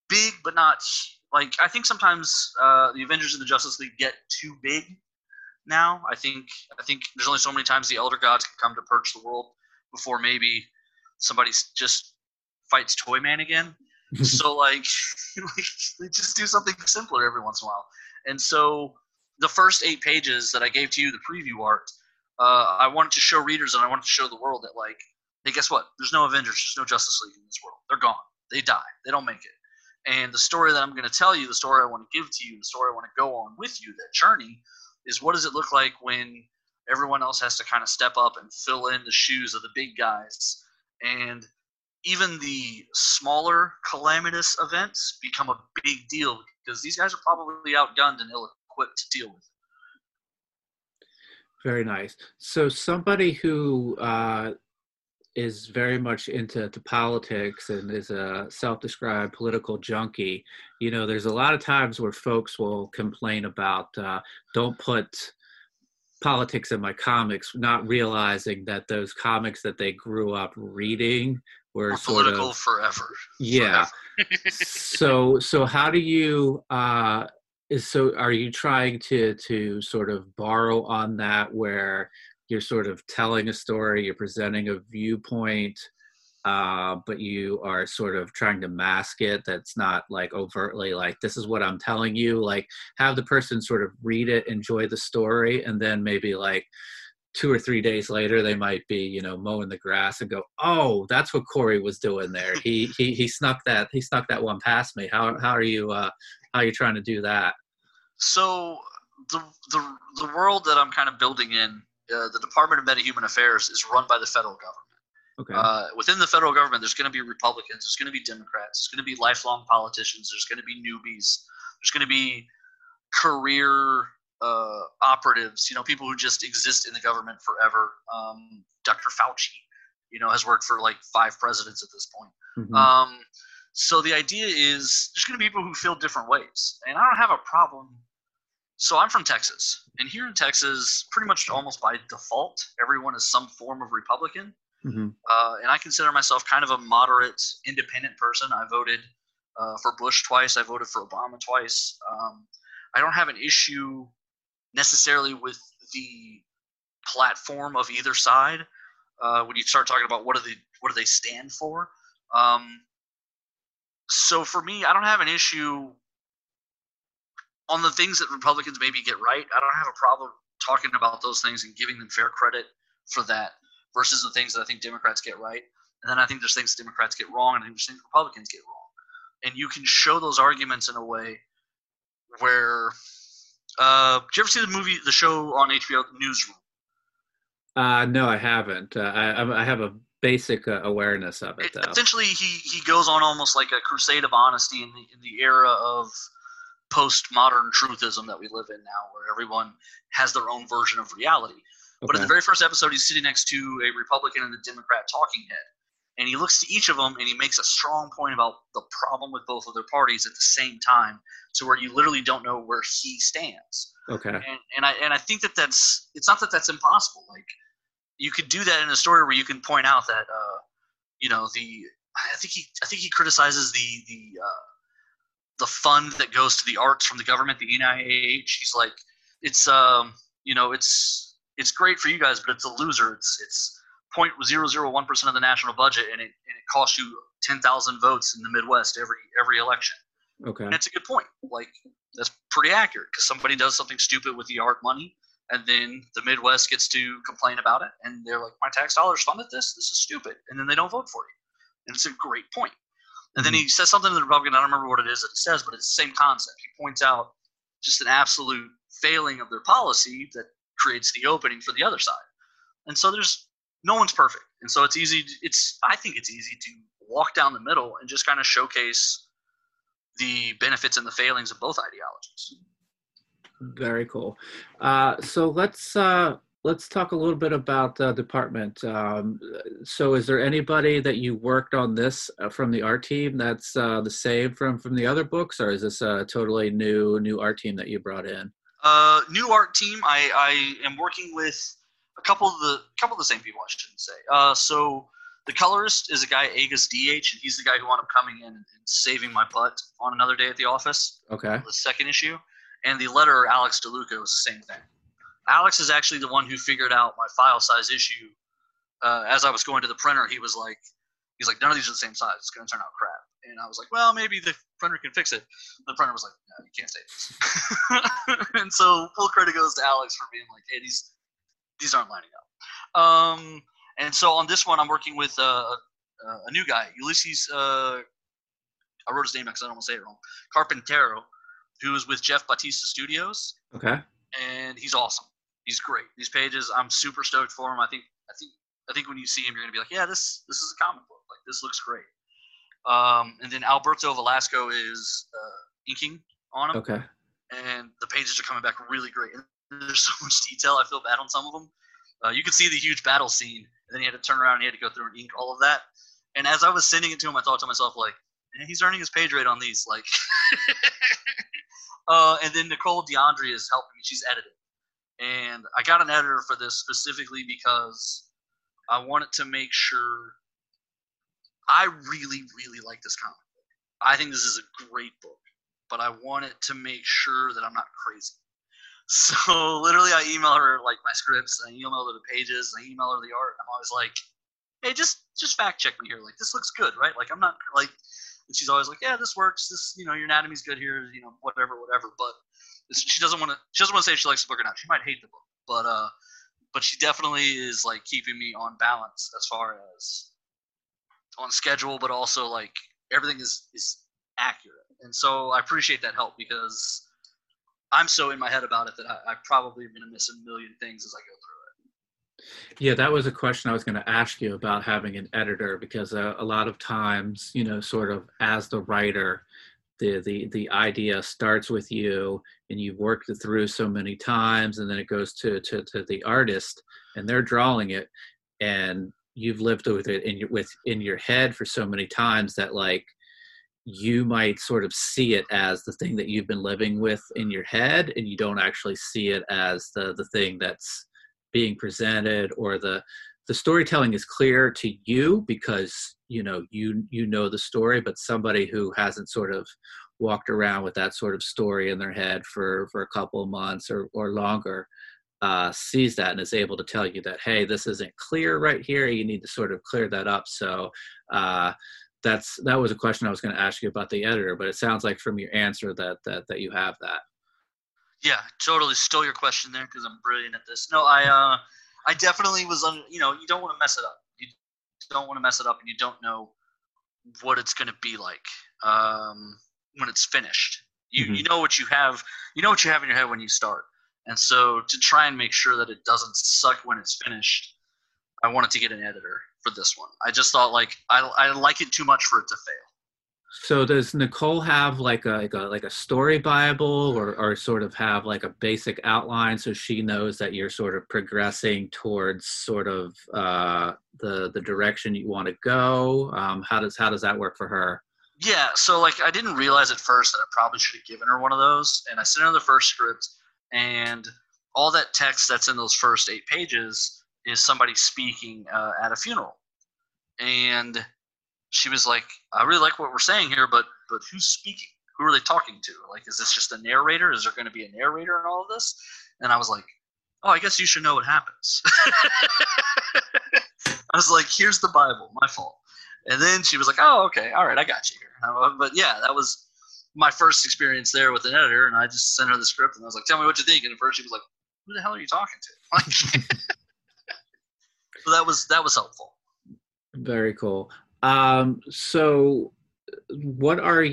B: big, but not like I think sometimes uh, the Avengers and the Justice League get too big now. I think I think there's only so many times the Elder Gods can come to purge the world before maybe somebody just fights Toyman again. so like, like, just do something simpler every once in a while. And so the first eight pages that I gave to you, the preview art, uh, I wanted to show readers and I wanted to show the world that like, hey, guess what? There's no Avengers, there's no Justice League in this world. They're gone. They die. They don't make it. And the story that I'm going to tell you, the story I want to give to you, the story I want to go on with you, that journey, is what does it look like when everyone else has to kind of step up and fill in the shoes of the big guys? And even the smaller calamitous events become a big deal because these guys are probably outgunned and ill-equipped to deal with.
A: Very nice. So somebody who uh, is very much into politics and is a self-described political junkie you know there's a lot of times where folks will complain about uh, don't put politics in my comics, not realizing that those comics that they grew up reading were
B: We're
A: sort
B: political
A: of
B: forever.
A: yeah.
B: Forever.
A: so so how do you uh is so are you trying to to sort of borrow on that where you're sort of telling a story, you're presenting a viewpoint, uh, but you are sort of trying to mask it that's not like overtly like this is what i'm telling you like have the person sort of read it enjoy the story and then maybe like two or three days later they might be you know mowing the grass and go oh that's what corey was doing there. He he, he snuck that he snuck that one past me. How, how are you uh how are you trying to do that?
B: So the, the the world that i'm kind of building in uh, the department of metahuman affairs is run by the federal government
A: okay
B: Uh, within the federal government, there's going to be Republicans, there's going to be Democrats, there's going to be lifelong politicians, there's going to be newbies, there's going to be career uh, operatives, you know, people who just exist in the government forever. Um, Dr. Fauci, you know, has worked for like five presidents at this point.
A: Mhm.
B: Um, so the idea is there's going to be people who feel different ways, and I don't have a problem. So I'm from Texas, and here in Texas, pretty much almost by default, everyone is some form of Republican
A: Mhm.
B: uh, and I consider myself kind of a moderate, independent person. I voted uh, for Bush twice. I voted for Obama twice. Um, I don't have an issue necessarily with the platform of either side. Uh, when you start talking about what do they what do they stand for, um, so for me, I don't have an issue on the things that Republicans maybe get right. I don't have a problem talking about those things and giving them fair credit for that versus the things that I think Democrats get right. And then I think there's things Democrats get wrong, and I think there's things Republicans get wrong. And you can show those arguments in a way where. Uh, did you ever see the movie, the show on HBO, Newsroom?
A: uh no i haven't uh, I, I- I have a basic uh, awareness of it
B: It-
A: though
B: essentially, he, he goes on almost like a crusade of honesty in the, in the era of postmodern truthism that we live in now, where everyone has their own version of reality. But in the very first episode, he's sitting next to a Republican and a Democrat talking head. And he looks to each of them and he makes a strong point about the problem with both of their parties at the same time, to where you literally don't know where he stands.
A: okay
B: And, and I and I think that that's it's not that that's impossible. Like you could do that in a story where you can point out that uh, you know the I think he I think he criticizes the the uh, the fund that goes to the arts from the government, the NIH. He's like, it's um you know it's it's great for you guys, but it's a loser. It's it's 0.001 percent of the national budget, and it and it costs you ten thousand votes in the Midwest every every election.
A: okay
B: And it's a good point. Like that's pretty accurate because somebody does something stupid with the art money, and then the Midwest gets to complain about it, and they're like, "My tax dollars funded this. This is stupid," and then they don't vote for you. And it's a great point. And then he says something to the Republican. I don't remember what it is that he says, but it's the same concept. He points out just an absolute failing of their policy that creates the opening for the other side. And so there's no one's perfect, and so it's easy. It's I think it's easy to walk down the middle and just kind of showcase the benefits and the failings of both ideologies.
A: Very cool. Uh, so let's uh, let's talk a little bit about uh, department. Um, so, is there anybody that you worked on this uh, from the art team that's uh, the same from from the other books, or is this a totally new new art team that you brought in?
B: Uh, new art team. I, I am working with a couple of the couple of the same people. I shouldn't say. Uh, so the colorist is a guy Agus DH, and he's the guy who wound up coming in and saving my butt on another day at the office.
A: Okay.
B: the second issue, and the letterer Alex DeLuca was the same thing. Alex is actually the one who figured out my file size issue. Uh, as I was going to the printer, he was like, He's like, none of these are the same size. It's going to turn out crap. And I was like, well, maybe the printer can fix it. The printer was like, no, you can't say this. and so full credit goes to Alex for being like, hey, these these aren't lining up. Um, and so on this one, I'm working with uh, a new guy, Ulysses. Uh, I wrote his name because I don't want to say it wrong. Carpintero, who is with Jeff Batista Studios.
A: Okay.
B: And he's awesome. He's great. These pages, I'm super stoked for him. I think, I think, I think when you see him, you're gonna be like, yeah, this this is a comic book. Like this looks great. Um, and then Alberto Velasco is uh, inking on them.
A: Okay.
B: And the pages are coming back really great. And there's so much detail. I feel bad on some of them. Uh, you could see the huge battle scene, and then he had to turn around and he had to go through and ink all of that. And as I was sending it to him, I thought to myself, like, he's earning his page rate on these. Like, uh, and then Nicole DeAndre is helping me. She's editing. And I got an editor for this specifically because I wanted to make sure I really, really like this comic book. I think this is a great book, but I wanted to make sure that I'm not crazy. So literally, I email her like my scripts, I email her the pages, I email her the art. I'm always like, "Hey, just just fact check me here. Like this looks good, right? Like I'm not like." And she's always like, "Yeah, this works. This, you know, your anatomy's good here. You know, whatever, whatever." But she doesn't want to. She doesn't want to say if she likes the book or not. She might hate the book, but uh, but she definitely is like keeping me on balance as far as on schedule, but also like everything is is accurate. And so I appreciate that help because I'm so in my head about it that I, I probably am going to miss a million things as I go through it.
A: Yeah, that was a question I was going to ask you about having an editor because uh, a lot of times, you know, sort of as the writer, the the the idea starts with you and you've worked it through so many times and then it goes to to, to the artist and they're drawing it and you've lived with it in your with in your head for so many times that like you might sort of see it as the thing that you've been living with in your head and you don't actually see it as the the thing that's being presented or the the storytelling is clear to you because you know you you know the story but somebody who hasn't sort of walked around with that sort of story in their head for for a couple of months or or longer uh, sees that and is able to tell you that hey this isn't clear right here you need to sort of clear that up so uh, that's that was a question I was going to ask you about the editor, but it sounds like from your answer that that that you have that.
B: Yeah, totally stole your question there because I'm brilliant at this. No, I uh, I definitely was on. You know, you don't want to mess it up. You don't want to mess it up, and you don't know what it's going to be like um, when it's finished. You mm-hmm. you know what you have. You know what you have in your head when you start, and so to try and make sure that it doesn't suck when it's finished, I wanted to get an editor for this one. I just thought like I I like it too much for it to fail.
A: So does Nicole have like a like a like a story bible or or sort of have like a basic outline so she knows that you're sort of progressing towards sort of uh, the the direction you want to go? Um, how does how does that work for her?
B: Yeah, so like I didn't realize at first that I probably should have given her one of those, and I sent her the first script, and all that text that's in those first eight pages is somebody speaking uh, at a funeral, and she was like, "I really like what we're saying here, but but who's speaking? Who are they talking to? Like, is this just a narrator? Is there going to be a narrator in all of this?" And I was like, "Oh, I guess you should know what happens." I was like, "Here's the Bible. My fault." And then she was like, "Oh, okay, all right, I got you here." But yeah, that was my first experience there with an editor, and I just sent her the script, and I was like, "Tell me what you think." And at first, she was like, "Who the hell are you talking to?" Like, so that was that was helpful.
A: Very cool. Um, so, what are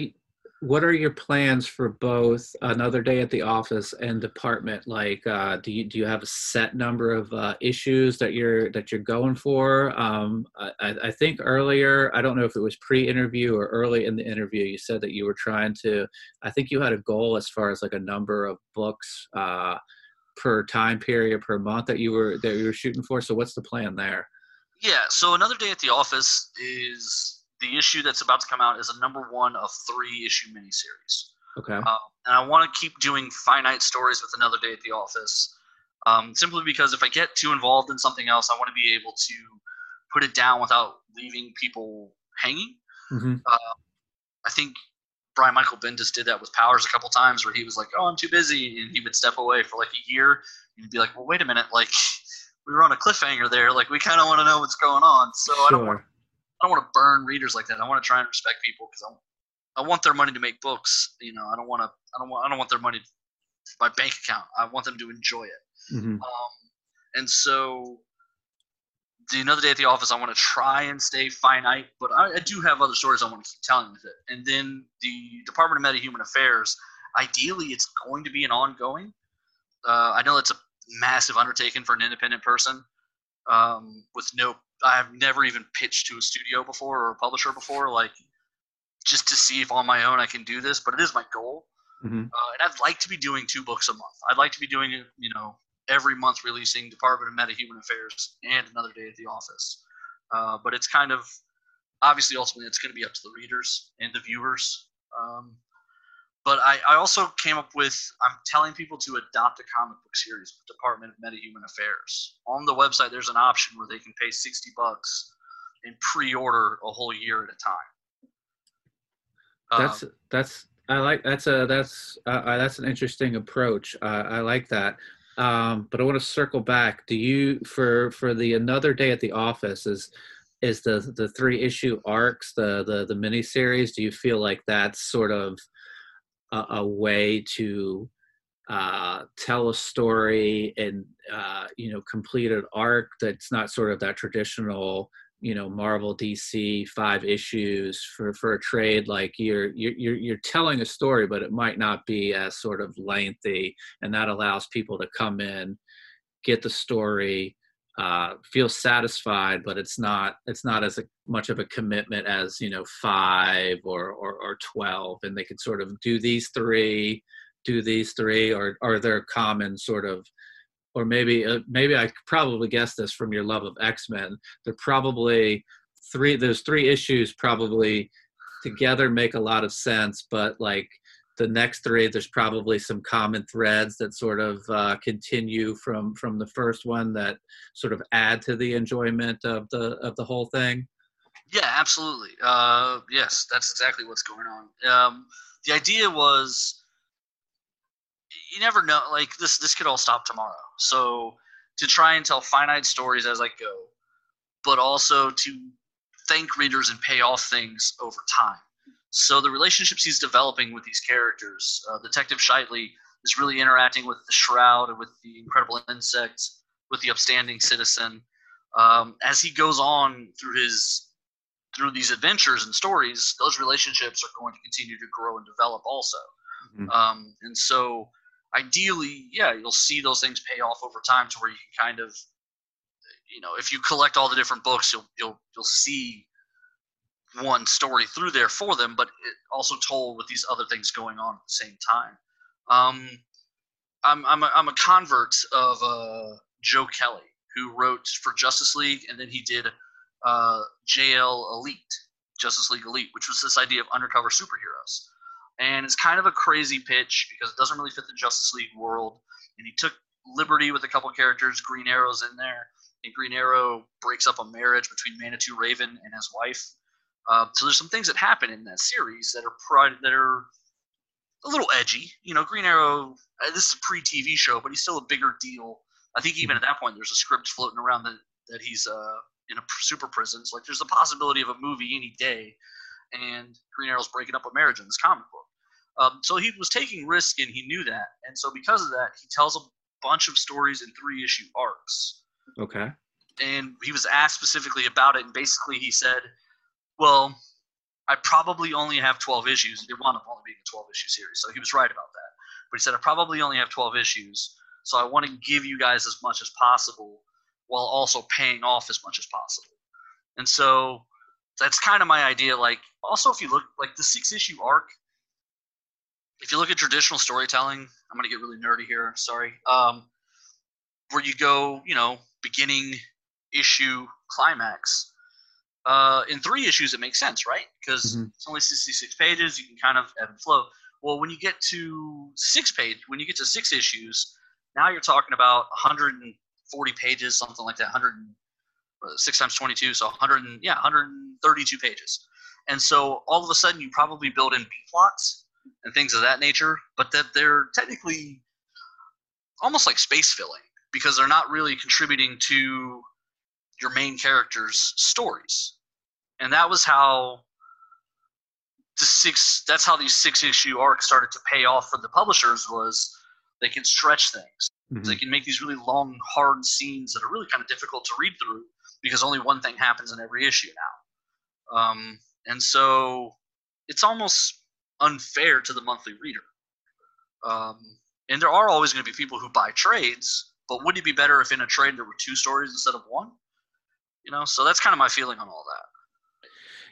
A: what are your plans for both another day at the office and department? Like, uh, do you do you have a set number of uh, issues that you're that you're going for? Um, I, I think earlier, I don't know if it was pre-interview or early in the interview, you said that you were trying to. I think you had a goal as far as like a number of books. Uh, per time period per month that you were that you were shooting for. So what's the plan there?
B: Yeah, so another day at the office is the issue that's about to come out is a number one of three issue miniseries.
A: Okay.
B: Um, and I want to keep doing finite stories with another day at the office, um, simply because if I get too involved in something else, I want to be able to put it down without leaving people hanging.
A: Mm-hmm. Uh,
B: I think Brian Michael Bendis did that with Powers a couple times, where he was like, "Oh, I'm too busy," and he would step away for like a year. And be like, "Well, wait a minute, like we were on a cliffhanger there. Like we kind of want to know what's going on." So sure. I don't want I don't want to burn readers like that. I want to try and respect people because I, I want their money to make books. You know, I don't want to. I don't want. I don't want their money, my bank account. I want them to enjoy it.
A: Mm-hmm.
B: Um, and so, the another day at the office, I want to try and stay finite, but I, I do have other stories I want to keep telling with it. And then the Department of Meta Human Affairs, ideally, it's going to be an ongoing. Uh, I know it's a massive undertaking for an independent person um, with no. I've never even pitched to a studio before or a publisher before, like just to see if on my own I can do this. But it is my goal,
A: Mhm.
B: uh, and I'd like to be doing two books a month. I'd like to be doing it, you know, every month releasing Department of Meta Human Affairs and Another Day at the Office. Uh, but it's kind of obviously ultimately it's going to be up to the readers and the viewers. Um, but I, I also came up with I'm telling people to adopt a comic book series with Department of Meta Human Affairs. On the website, there's an option where they can pay 60 bucks and pre-order a whole year at a time.
A: That's
B: Um,
A: that's I like that's a that's uh, uh, that's an interesting approach. Uh, I like that. Um, but I want to circle back. Do you for for the another day at the office is is the the three issue arcs the the the mini series? Do you feel like that's sort of a, a way to uh, tell a story and uh, you know complete an arc that's not sort of that traditional you know Marvel DC five issues for for a trade. Like you're you're you're telling a story but it might not be as sort of lengthy and that allows people to come in get the story uh, feel satisfied but it's not it's not as a, much of a commitment as you know five or, or or 12 and they can sort of do these three do these three or are there common sort of or maybe uh, maybe I probably guess this from your love of X Men. They're probably three. Those three issues probably together make a lot of sense, but like the next three, there's probably some common threads that sort of uh, continue from from the first one that sort of add to the enjoyment of the of the whole thing.
B: Yeah, absolutely. Uh, yes, that's exactly what's going on. Um, the idea was you never know. Like this, this could all stop tomorrow. So to try and tell finite stories as I go, but also to thank readers and pay off things over time. So the relationships he's developing with these characters, uh, Detective Shitley is really interacting with the Shroud and with the Incredible Insect, with the Upstanding Citizen. Um, as he goes on through his through these adventures and stories, those relationships are going to continue to grow and develop also.
A: Mhm.
B: Um, and so, ideally, yeah, you'll see those things pay off over time to where you can kind of, you know, if you collect all the different books, you'll you'll you'll see one story through there for them, but it also told with these other things going on at the same time. Um, I'm I'm a, I'm a convert of uh, Joe Kelly, who wrote for Justice League, and then he did uh, JL Elite, Justice League Elite, which was this idea of undercover superheroes. And it's kind of a crazy pitch because it doesn't really fit the Justice League world. And he took liberty with a couple characters. Green Arrow's in there, and Green Arrow breaks up a marriage between Manitou Raven and his wife. Uh, so there's some things that happen in that series that are pri- that are a little edgy. You know, Green Arrow. Uh, this is a pre-TV show, but he's still a bigger deal. I think even at that point, there's a script floating around that that he's uh, in a super prison. So like, there's a possibility of a movie any day, and Green Arrow's breaking up a marriage in this comic book. Um, so he was taking risk, and he knew that, and so because of that, he tells a bunch of stories in three issue arcs
A: Okay.
B: and he was asked specifically about it, and basically he said, "Well, I probably only have 12 issues. Didn't want to only being a 12 issue series, so he was right about that. But he said, I probably only have 12 issues, so I want to give you guys as much as possible while also paying off as much as possible. And so that's kind of my idea. Like, also, if you look, like the six issue arc, if you look at traditional storytelling, I'm going to get really nerdy here, sorry. Um, where you go, you know, beginning, issue, climax. Uh, in three issues, it makes sense, right? Because
A: Mhm.
B: it's only 66 pages. You can kind of ebb and flow. Well, when you get to six page, when you get to six issues, now you're talking about 140 pages, something like that. 100, uh, six times 22, so 100, yeah, 132 pages. And so all of a sudden, you probably build in B plots and things of that nature, but that they're technically almost like space filling because they're not really contributing to your main character's stories. and that was how the six. That's how these six issue arcs started to pay off for the publishers. Was they can stretch things. Mm-hmm. They can make these really long, hard scenes that are really kind of difficult to read through because only one thing happens in every issue now. Um, and so it's almost unfair to the monthly reader. Um, and there are always going to be people who buy trades, but wouldn't it be better if in a trade there were two stories instead of one? You know, so that's kind of my feeling on all that.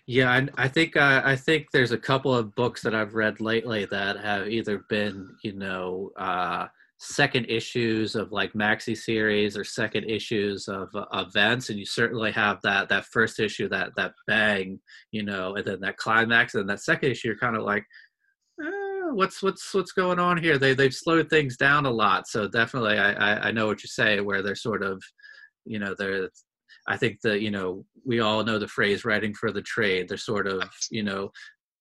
A: Yeah, I, I think uh, I think there's a couple of books that I've read lately that have either been, you know, uh, second issues of like maxi series or second issues of uh, events and you certainly have that that first issue that that bang you know and then that climax and that second issue you're kind of like eh, what's what's what's going on here they they've slowed things down a lot so definitely I, I i know what you say where they're sort of you know they're i think that you know we all know the phrase writing for the trade. They're sort of you know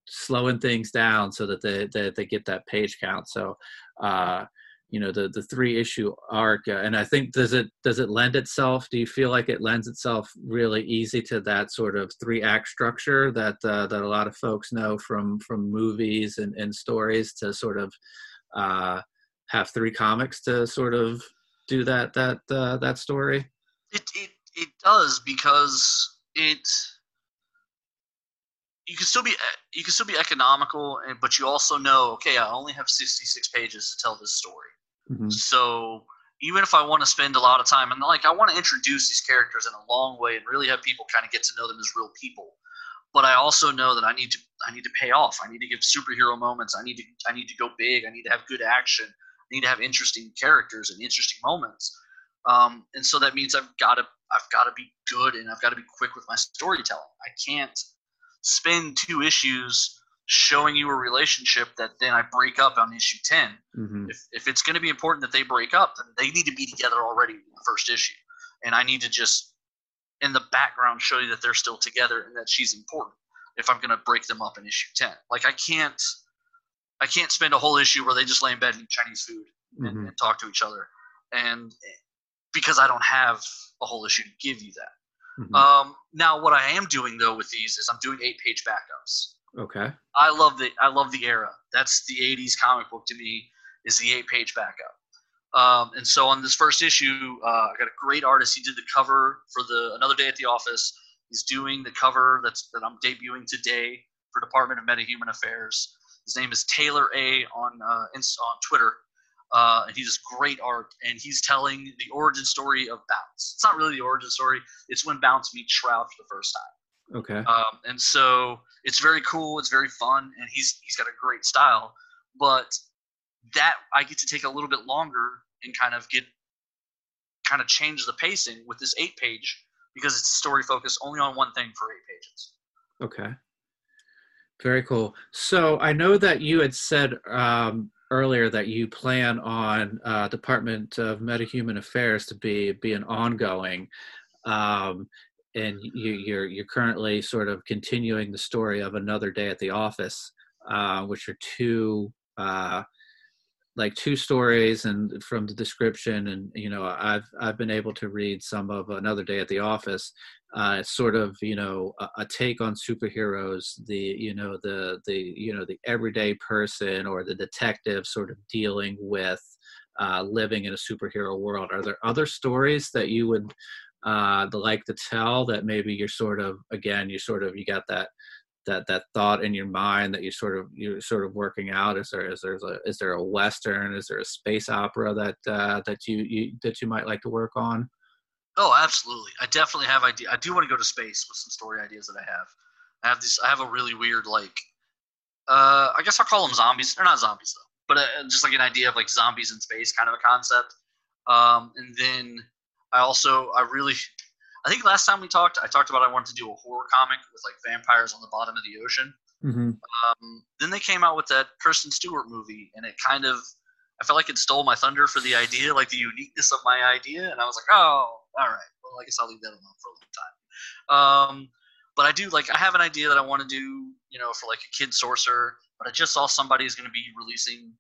A: slowing things down so that they, they, they get that page count. So uh you know the the three issue arc uh, and i think does it does it lend itself? Do you feel like it lends itself really easy to that sort of three act structure that uh, that a lot of folks know from from movies and, and stories to sort of uh, have three comics to sort of do that that uh, that story?
B: It, it it does because it you can still be you can still be economical but you also know okay i only have 66 pages to tell this story Mm-hmm. So even if I want to spend a lot of time and like I want to introduce these characters in a long way and really have people kind of get to know them as real people, but I also know that I need to I need to pay off. I need to give superhero moments. I need to I need to go big. I need to have good action. I need to have interesting characters and interesting moments. Um, and so that means I've got to I've got to be good and I've got to be quick with my storytelling. I can't spend two issues showing you a relationship that then I break up on issue 10. Mm-hmm. If, if it's going to be important that they break up, then they need to be together already in the first issue. And I need to just, in the background, show you that they're still together and that she's important if I'm going to break them up in issue 10. Like, I can't. I can't spend a whole issue where they just lay in bed and eat Chinese food and, mm-hmm. and talk to each other, and because I don't have a whole issue to give you that. Mm-hmm. Um, now, what I am doing though with these is I'm doing eight page backups.
A: Okay.
B: I love the I love the era. That's the '80s comic book to me. Is the eight page backup. Um, and so on this first issue, uh, I got a great artist. He did the cover for the Another Day at the Office. He's doing the cover that's that I'm debuting today for Department of Metahuman Affairs. His name is Taylor A on uh, on Twitter, uh, and he does great art. And he's telling the origin story of Bounce. It's not really the origin story. It's when Bounce meets Shroud for the first time.
A: Okay.
B: Um, and so it's very cool. It's very fun, and he's he's got a great style. But that I get to take a little bit longer and kind of get kind of change the pacing with this eight page because it's a story focused only on one thing for eight pages.
A: Okay. Very cool. So I know that you had said um, earlier that you plan on uh, Department of Metahuman Affairs to be be an ongoing. Um, and you, you're you're currently sort of continuing the story of another day at the office, uh, which are two uh, like two stories and from the description and you know i've i've been able to read some of another day at the office uh sort of you know a, a, take on superheroes the you know the the you know the everyday person or the detective sort of dealing with uh living in a superhero world. Are there other stories that you would uh, like to tell that maybe you're sort of again you sort of you got that that that thought in your mind that you sort of you're sort of working out? Is there is there a is there a western is there a space opera that uh, that you, you that you might like to work on
B: oh absolutely i definitely have idea i do want to go to space with some story ideas that i have i have this i have a really weird like uh i guess i'll call them zombies they're not zombies though but uh, just like an idea of like zombies in space kind of a concept um and then I also I really I think last time we talked, I talked about I wanted to do a horror comic with like vampires on the bottom of the ocean. Mm-hmm. Um, then they came out with that Kristen Stewart movie, and it kind of I felt like it stole my thunder for the idea, like the uniqueness of my idea, and I was like, oh, all right, well, I guess I'll leave that alone for a long time. Um, but I do like I have an idea that I want to do, you know, for like a kid sorcerer. But I just saw somebody is going to be releasing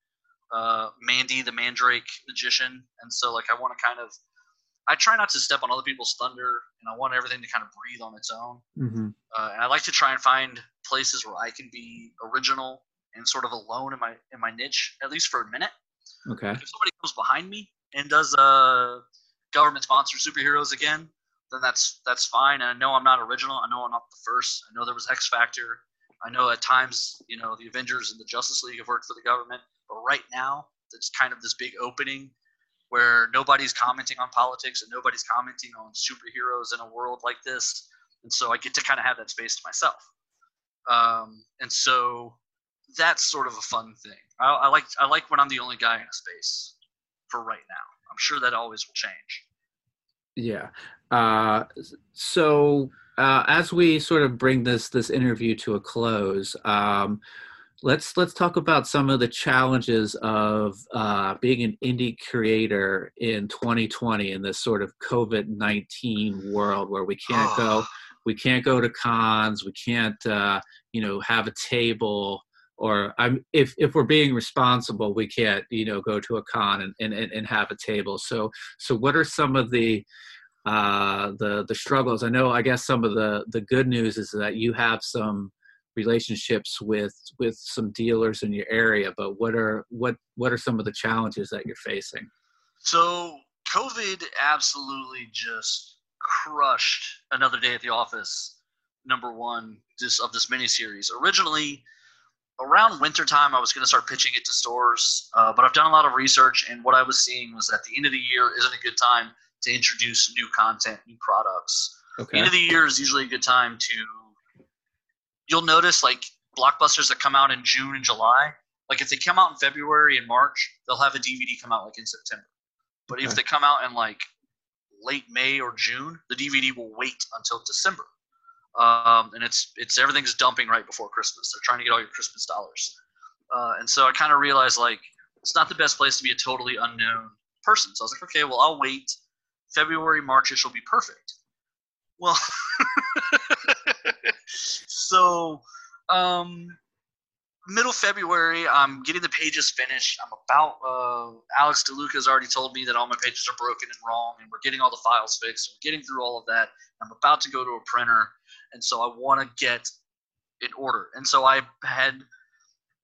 B: uh, Mandy the Mandrake magician, and so like I want to kind of I try not to step on other people's thunder, and I want everything to kind of breathe on its own.
A: Mm-hmm.
B: Uh, and I like to try and find places where I can be original and sort of alone in my in my niche, at least for a minute.
A: Okay.
B: If somebody comes behind me and does uh, government sponsored superheroes again, then that's that's fine. And I know I'm not original. I know I'm not the first. I know there was X Factor. I know at times, you know, the Avengers and the Justice League have worked for the government, but right now it's kind of this big opening where nobody's commenting on politics and nobody's commenting on superheroes in a world like this, and so I get to kind of have that space to myself. Um, and so that's sort of a fun thing. I, I like I like when I'm the only guy in a space for right now. I'm sure that always will change.
A: Yeah. Uh, so uh, as we sort of bring this this interview to a close, um, let's let's talk about some of the challenges of uh, being an indie creator in 2020 in this sort of COVID 19 world where we can't go we can't go to cons, we can't uh, you know have a table. Or I'm, if if we're being responsible, we can't you know go to a con and, and, and have a table. So so what are some of the uh, the the struggles. I know. I guess some of the the good news is that you have some relationships with with some dealers in your area. But what are what what are some of the challenges that you're facing?
B: So COVID absolutely just crushed another day at the office. Number one, this of this mini series. Originally, around wintertime, I was going to start pitching it to stores, uh, but I've done a lot of research, and what I was seeing was that the end of the year isn't a good time to introduce new content, new products.
A: Okay.
B: End of the year is usually a good time to. You'll notice like blockbusters that come out in June and July. Like if they come out in February and March, they'll have a DVD come out like in September. But if they come out in like late May or June, the DVD will wait until December. Um, and it's it's everything's dumping right before Christmas. They're trying to get all your Christmas dollars. Uh, and so I kind of realized like it's not the best place to be a totally unknown person. So I was like, okay, well I'll wait. February, Marchish will be perfect. Well, so um, middle February, I'm getting the pages finished. I'm about. Uh, Alex DeLuca has already told me that all my pages are broken and wrong, and we're getting all the files fixed. We're getting through all of that. I'm about to go to a printer, and so I want to get in order. And so I had.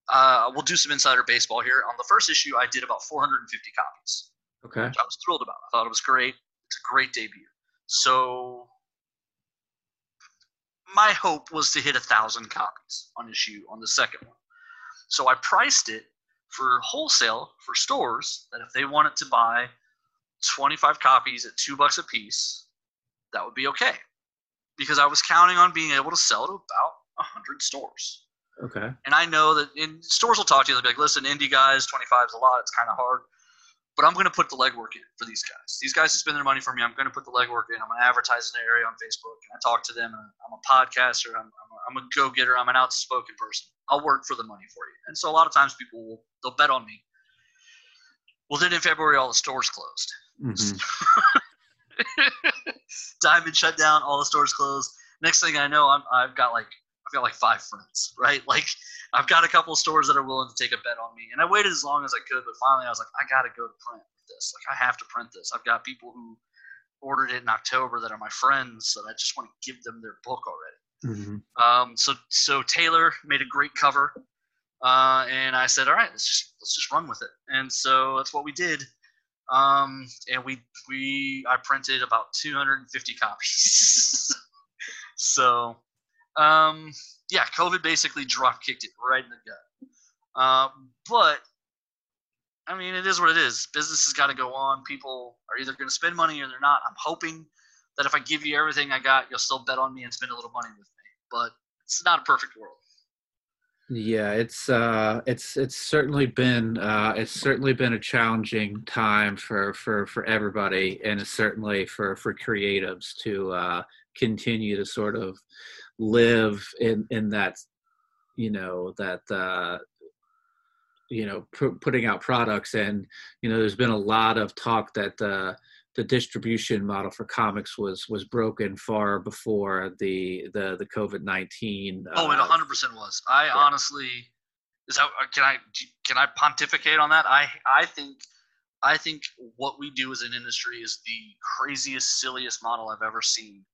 B: Uh, we'll do some insider baseball here. On the first issue, I did about 450 copies
A: Okay.
B: which I was thrilled about. I thought it was great. It's a great debut. So my hope was to hit a thousand copies on issue on the second one. So I priced it for wholesale for stores that if they wanted to buy 25 copies at two bucks a piece, that would be okay. Because I was counting on being able to sell to about 100 stores.
A: Okay.
B: And I know that in stores will talk to you. They'll be like, listen, indie guys, 25 is a lot. It's kind of hard. But I'm going to put the legwork in for these guys. These guys who spend their money for me, I'm going to put the legwork in. I'm going to advertise in the area on Facebook. And I talk to them. And I'm a podcaster. I'm, I'm a, I'm a go getter. I'm an outspoken person. I'll work for the money for you. And so a lot of times people will they'll bet on me. Well, then in February, all the stores closed.
A: Mhm.
B: Diamond shut down, all the stores closed. Next thing I know, I'm, I've got like I've got like five friends, right? Like I've got a couple of stores that are willing to take a bet on me, and I waited as long as I could, but finally I was like, I got to go to print with this. Like I have to print this. I've got people who ordered it in October that are my friends that I just want to give them their book already.
A: Mhm.
B: Um, so so Taylor made a great cover, uh, and I said, all right, let's just let's just run with it. And so that's what we did. Um, and we we I printed about 250 copies. so um, yeah, COVID basically drop kicked it right in the gut. Um, but I mean, it is what it is. Business has got to go on. People are either going to spend money or they're not. I'm hoping that if I give you everything I got, you'll still bet on me and spend a little money with me. But it's not a perfect world.
A: Yeah, it's uh, it's it's certainly been uh, it's certainly been a challenging time for for for everybody, and it's certainly for for creatives to uh, continue to sort of live in in that you know that uh, you know pu- putting out products, and you know there's been a lot of talk that uh, the distribution model for comics was was broken far before the the the COVID nineteen.
B: Oh, it 100 percent was. I honestly, is that can I can I pontificate on that? I I think I think what we do as an industry is the craziest, silliest model I've ever seen.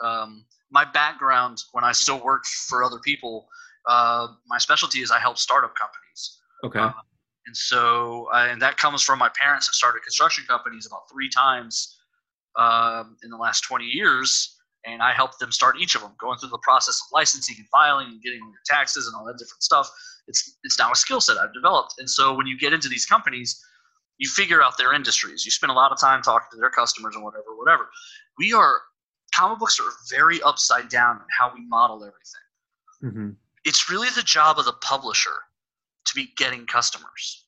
B: Um, my background, when I still worked for other people, uh, my specialty is I help startup companies.
A: Okay.
B: Uh, and so, uh, and that comes from my parents have started construction companies about three times um, in the last 20 years. And I helped them start each of them, going through the process of licensing and filing and getting your taxes and all that different stuff. It's, it's now a skill set I've developed. And so when you get into these companies, you figure out their industries. You spend a lot of time talking to their customers and whatever, whatever. We are, comic books are very upside down in how we model everything.
A: Mm-hmm.
B: It's really the job of the publisher be getting customers.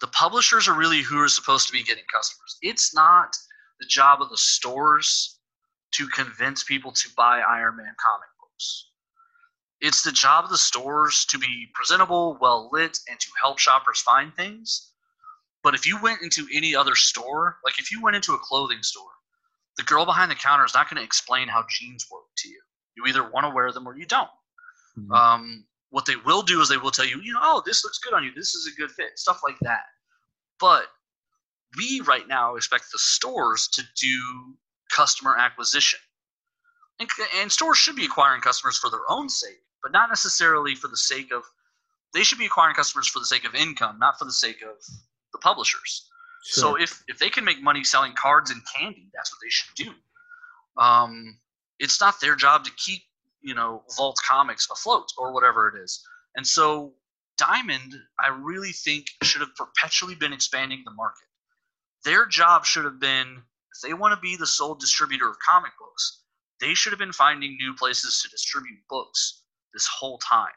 B: The publishers are really who are supposed to be getting customers. It's not the job of the stores to convince people to buy Iron Man comic books. It's the job of the stores to be presentable, well lit, and to help shoppers find things. But if you went into any other store, like if you went into a clothing store, the girl behind the counter is not going to explain how jeans work to you. You either want to wear them or you don't.
A: Mm-hmm.
B: Um, what they will do is they will tell you, you know, oh, this looks good on you. This is a good fit, stuff like that. But we right now expect the stores to do customer acquisition. And, and stores should be acquiring customers for their own sake, but not necessarily for the sake of, they should be acquiring customers for the sake of income, not for the sake of the publishers.
A: Sure.
B: So if, if they can make money selling cards and candy, that's what they should do. Um, it's not their job to keep you know Vault Comics afloat or whatever it is. And so Diamond, I really think should have perpetually been expanding the market. Their job should have been if they want to be the sole distributor of comic books, they should have been finding new places to distribute books this whole time.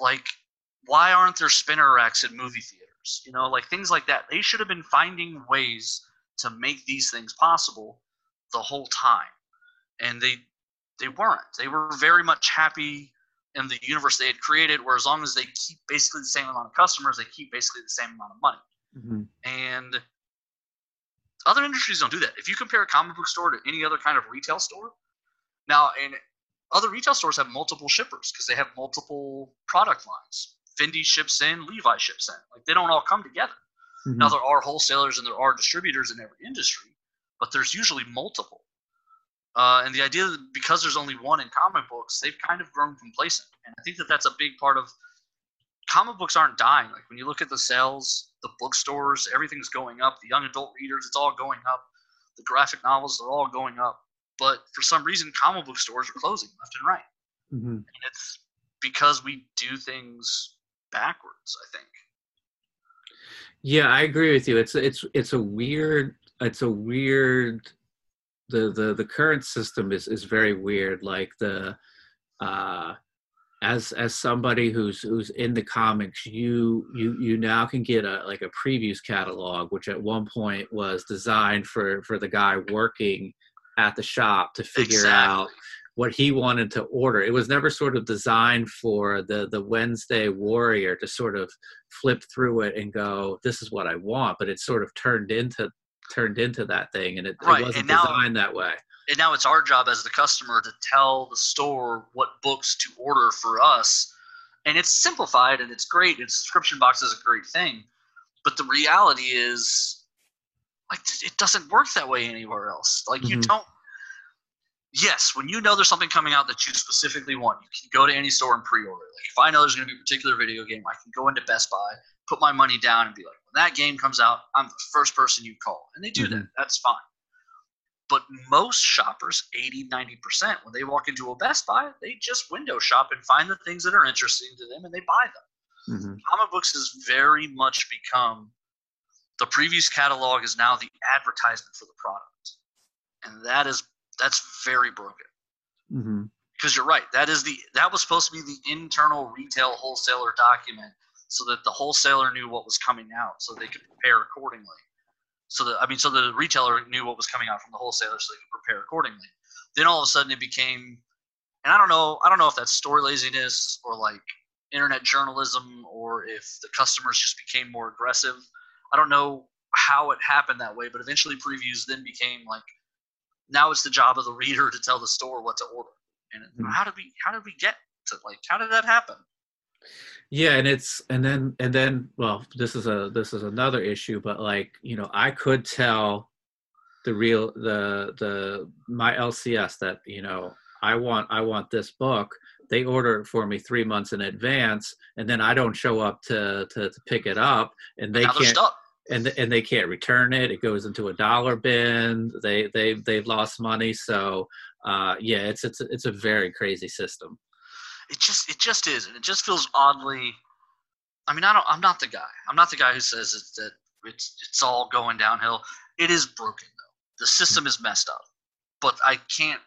B: Like, why aren't there spinner racks at movie theaters? You know, like things like that. They should have been finding ways to make these things possible the whole time. And they they weren't. They were very much happy in the universe they had created, where as long as they keep basically the same amount of customers, they keep basically the same amount of money.
A: Mm-hmm.
B: And other industries don't do that. If you compare a comic book store to any other kind of retail store, now and other retail stores have multiple shippers because they have multiple product lines. Fendi ships in, Levi ships in. Like they don't all come together.
A: Mm-hmm.
B: Now there are wholesalers and there are distributors in every industry, but there's usually multiple. Uh, and the idea that because there's only one in comic books, they've kind of grown complacent. And I think that that's a big part of comic books aren't dying. Like when you look at the sales, the bookstores, everything's going up. The young adult readers, it's all going up. The graphic novels, they're all going up. But for some reason, comic book stores are closing left and right.
A: Mm-hmm.
B: And it's because we do things backwards, I think.
A: Yeah, I agree with you. It's it's it's a weird it's a weird the the the current system is is very weird like the uh as as somebody who's who's in the comics you you you now can get a like a previews catalog which at one point was designed for for the guy working at the shop to figure
B: Exactly.
A: out what he wanted to order it was never sort of designed for the the wednesday warrior to sort of flip through it and go this is what i want but it sort of turned into turned into that thing and it,
B: Right,
A: it wasn't
B: and now-
A: designed that way.
B: And now it's our job as the customer to tell the store what books to order for us. And it's simplified and it's great and subscription box is a great thing but the reality is like it doesn't work that way anywhere else. Like you
A: Mhm.
B: don't yes when you know there's something coming out that you specifically want you can go to any store and pre-order. Like if i know there's going to be a particular video game i can go into best buy put my money down and be like when that game comes out i'm the first person you call and they do that. That's fine. But most shoppers 80 90% when they walk into a best buy they just window shop and find the things that are interesting to them and they buy them.
A: Mhm.
B: comic books has very much become the previews catalog is now the advertisement for the product. And that is that's very broken.
A: Mhm.
B: because you're right that is the that was supposed to be the internal retail wholesaler document so that the wholesaler knew what was coming out so they could prepare accordingly. So that i mean so the retailer knew what was coming out from the wholesaler so they could prepare accordingly. Then all of a sudden it became and i don't know i don't know if that's story laziness or like internet journalism or if the customers just became more aggressive. I don't know how it happened that way but eventually previews then became like now it's the job of the reader to tell the store what to order. And
A: Mhm.
B: how did we how did we get to like how did that happen
A: Yeah, and it's and then and then well, this is a this is another issue, but like you know, I could tell the real the the my LCS that you know I want I want this book. They order it for me three months in advance, and then I don't show up to to, to pick it up, and they can't
B: stuck.
A: and and they can't return it. It goes into a dollar bin. They they they've lost money. So uh, yeah, it's it's it's a very crazy system.
B: It just it just is, and it just feels oddly. I mean, I don't. I'm not the guy. I'm not the guy who says it's, that it's it's all going downhill. It is broken though. The system is messed up, but I can't.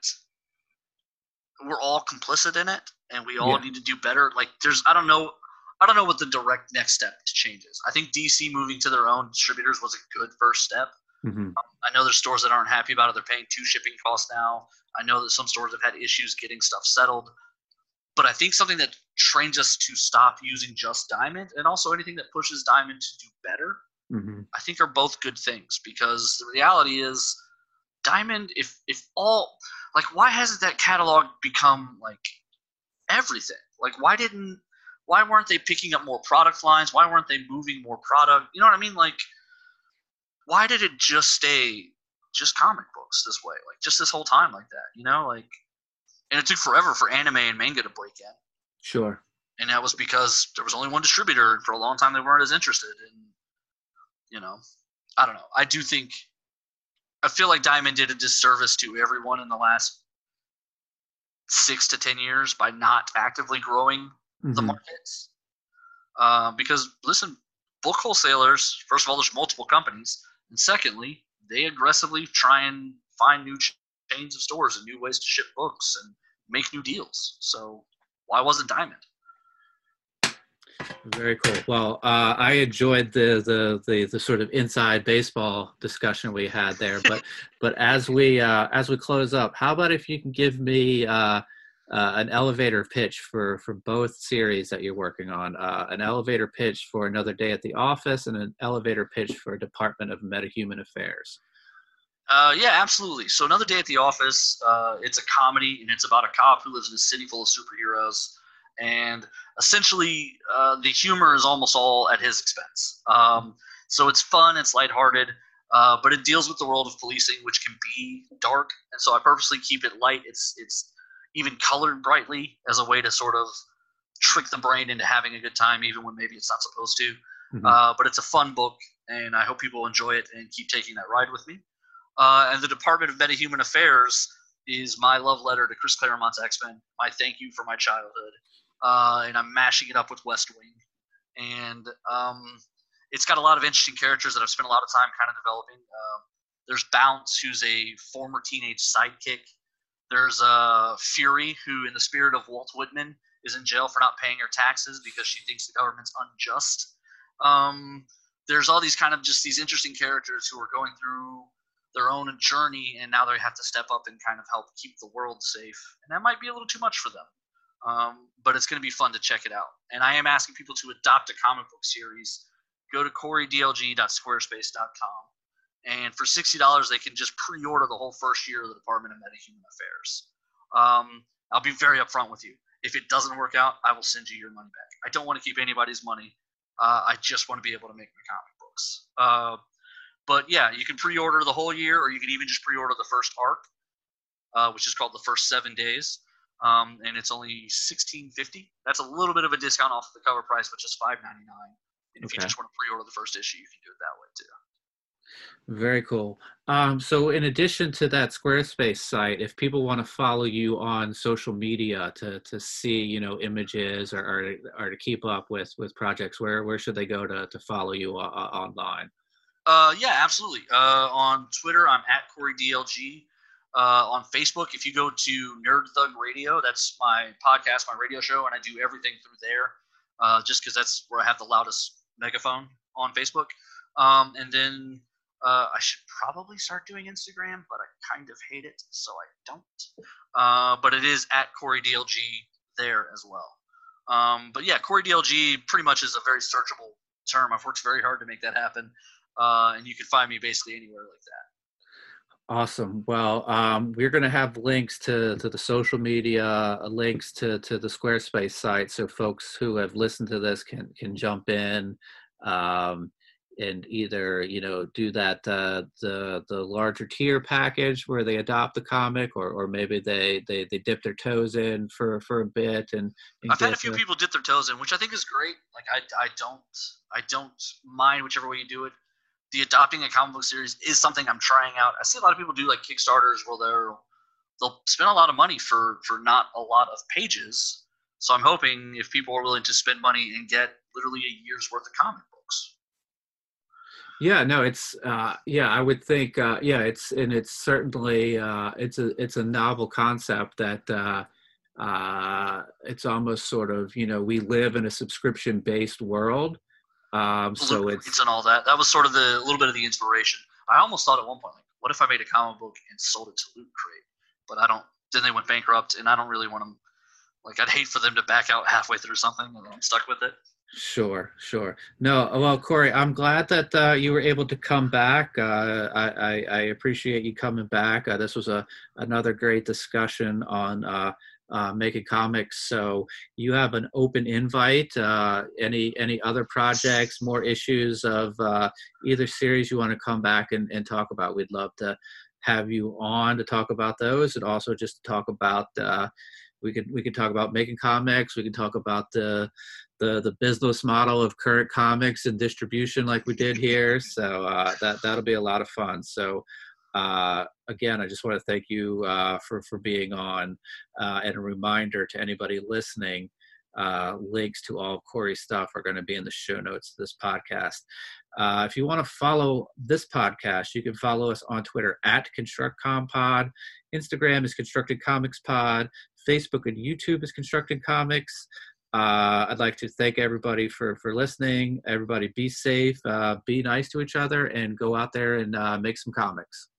B: We're all complicit in it, and we all
A: Yeah.
B: need to do better. Like, there's I don't know. I don't know what the direct next step to change is. I think DC moving to their own distributors was a good first step.
A: hmm
B: I know there's stores that aren't happy about it. They're paying two shipping costs now. I know that some stores have had issues getting stuff settled. But I think something that trains us to stop using just Diamond and also anything that pushes Diamond to do better,
A: hmm
B: I think are both good things because the reality is Diamond if if all like why hasn't that catalog become like everything? Like why didn't why weren't they picking up more product lines? Why weren't they moving more product? You know what I mean? Like why did it just stay just comic books this way? Like just this whole time like that, you know? Like and it took forever for anime and manga to break in.
A: Sure.
B: And that was because there was only one distributor and for a long time they weren't as interested and you know, I don't know. I do think I feel like Diamond did a disservice to everyone in the last six to ten years by not actively growing the
A: Mhm.
B: markets. Uh, because listen, book wholesalers, first of all, there's multiple companies, and secondly, they aggressively try and find new ch- chains of stores and new ways to ship books and make new deals. So why wasn't Diamond?
A: Very cool. Well, uh, I enjoyed the, the the the sort of inside baseball discussion we had there. But but as we uh, as we close up, how about if you can give me uh, uh, an elevator pitch for for both series that you're working on? Uh, an elevator pitch for Another Day at the Office, and an elevator pitch for Department of Metahuman Affairs.
B: Uh, yeah, absolutely. So another day at the office. Uh, it's a comedy, and it's about a cop who lives in a city full of superheroes. And essentially, uh, the humor is almost all at his expense. Um, so it's fun, it's lighthearted, uh, but it deals with the world of policing, which can be dark. And so I purposely keep it light. It's it's even colored brightly as a way to sort of trick the brain into having a good time, even when maybe it's not supposed to.
A: Mhm.
B: Uh, but it's a fun book, and I hope people enjoy it and keep taking that ride with me. Uh, and the Department of Metahuman Affairs is my love letter to Chris Claremont's X Men. My thank you for my childhood, uh, and I'm mashing it up with West Wing, and um, it's got a lot of interesting characters that I've spent a lot of time kind of developing. Um, there's Bounce, who's a former teenage sidekick. There's uh, Fury, who, in the spirit of Walt Whitman, is in jail for not paying her taxes because she thinks the government's unjust. Um, there's all these kind of just these interesting characters who are going through their own journey and now they have to step up and kind of help keep the world safe. And that might be a little too much for them. Um, but it's going to be fun to check it out. And i am asking people to adopt a comic book series. Go to corydlg.squarespace.com and for $60 they can just pre-order the whole first year of the department of metahuman affairs. Um, i'll be very upfront with you. If it doesn't work out i will send you your money back. I don't want to keep anybody's money. Uh, i just want to be able to make my comic books. Uh, but yeah, you can pre-order the whole year, or you can even just pre-order the first arc, uh, which is called the first seven days, um, and it's only sixteen fifty. That's a little bit of a discount off the cover price, which is five ninety nine. And if you just want to pre-order the first issue, you can do it that way too.
A: Very cool. Um, so, in addition to that Squarespace site, if people want to follow you on social media to to see, you know, images or or, or to keep up with with projects, where where should they go to to follow you uh, uh, online?
B: Uh, yeah, absolutely. Uh, on Twitter, I'm at Corey DLG. Uh, on Facebook, if you go to Nerd Thug Radio, that's my podcast, my radio show, and I do everything through there. Uh, just because that's where I have the loudest megaphone on Facebook. Um, and then uh, I should probably start doing Instagram, but I kind of hate it, so I don't. Uh, but it is at Corey DLG there as well. Um, but yeah, Corey DLG pretty much is a very searchable term. I've worked very hard to make that happen uh, and you can find me basically anywhere like that.
A: Awesome. Well, um, we're going to have links to, to the social media, uh, links to, to the Squarespace site, so folks who have listened to this can can jump in um, and either you know do that uh, the the larger tier package where they adopt the comic, or or maybe they they, they dip their toes in for for a bit. And, and
B: I've had a few the, people dip their toes in, which I think is great. Like I I don't I don't mind whichever way you do it the adopting a comic book series is something I'm trying out. I see a lot of people do like Kickstarters where they're they'll spend a lot of money for for not a lot of pages. So I'm hoping if people are willing to spend money and get literally a year's worth of comic books.
A: Yeah, no, it's uh, yeah, I would think uh, yeah, it's and it's certainly uh, it's a it's a novel concept that uh, uh, it's almost sort of you know we live in a subscription based world um, so it's
B: and all that. That was sort of the little bit of the inspiration. I almost thought at one point, like, what if I made a comic book and sold it to Loot Crate? But I don't. Then they went bankrupt, and I don't really want them. Like, I'd hate for them to back out halfway through something, and I'm stuck with it.
A: Sure, sure. No, well, Corey, I'm glad that uh, you were able to come back. Uh, I, I, I, appreciate you coming back. Uh, this was a another great discussion on uh, making comics. So you have an open invite. Uh, any any other projects, more issues of uh, either series you want to come back and, and talk about? We'd love to have you on to talk about those, and also just to talk about. Uh, we could we could talk about making comics. We could talk about the the the business model of current comics and distribution, like we did here. So uh, that that'll be a lot of fun. So uh, again, I just want to thank you uh, for for being on, uh, and a reminder to anybody listening. Uh, links to all of Corey's stuff are going to be in the show notes of this podcast. Uh, if you want to follow this podcast, you can follow us on Twitter at ConstructCompod. Instagram is Constructed Comics Pod. Facebook and YouTube is Constructed Comics. Uh, I'd like to thank everybody for for listening. Everybody, be safe, uh, be nice to each other, and go out there and uh, make some comics.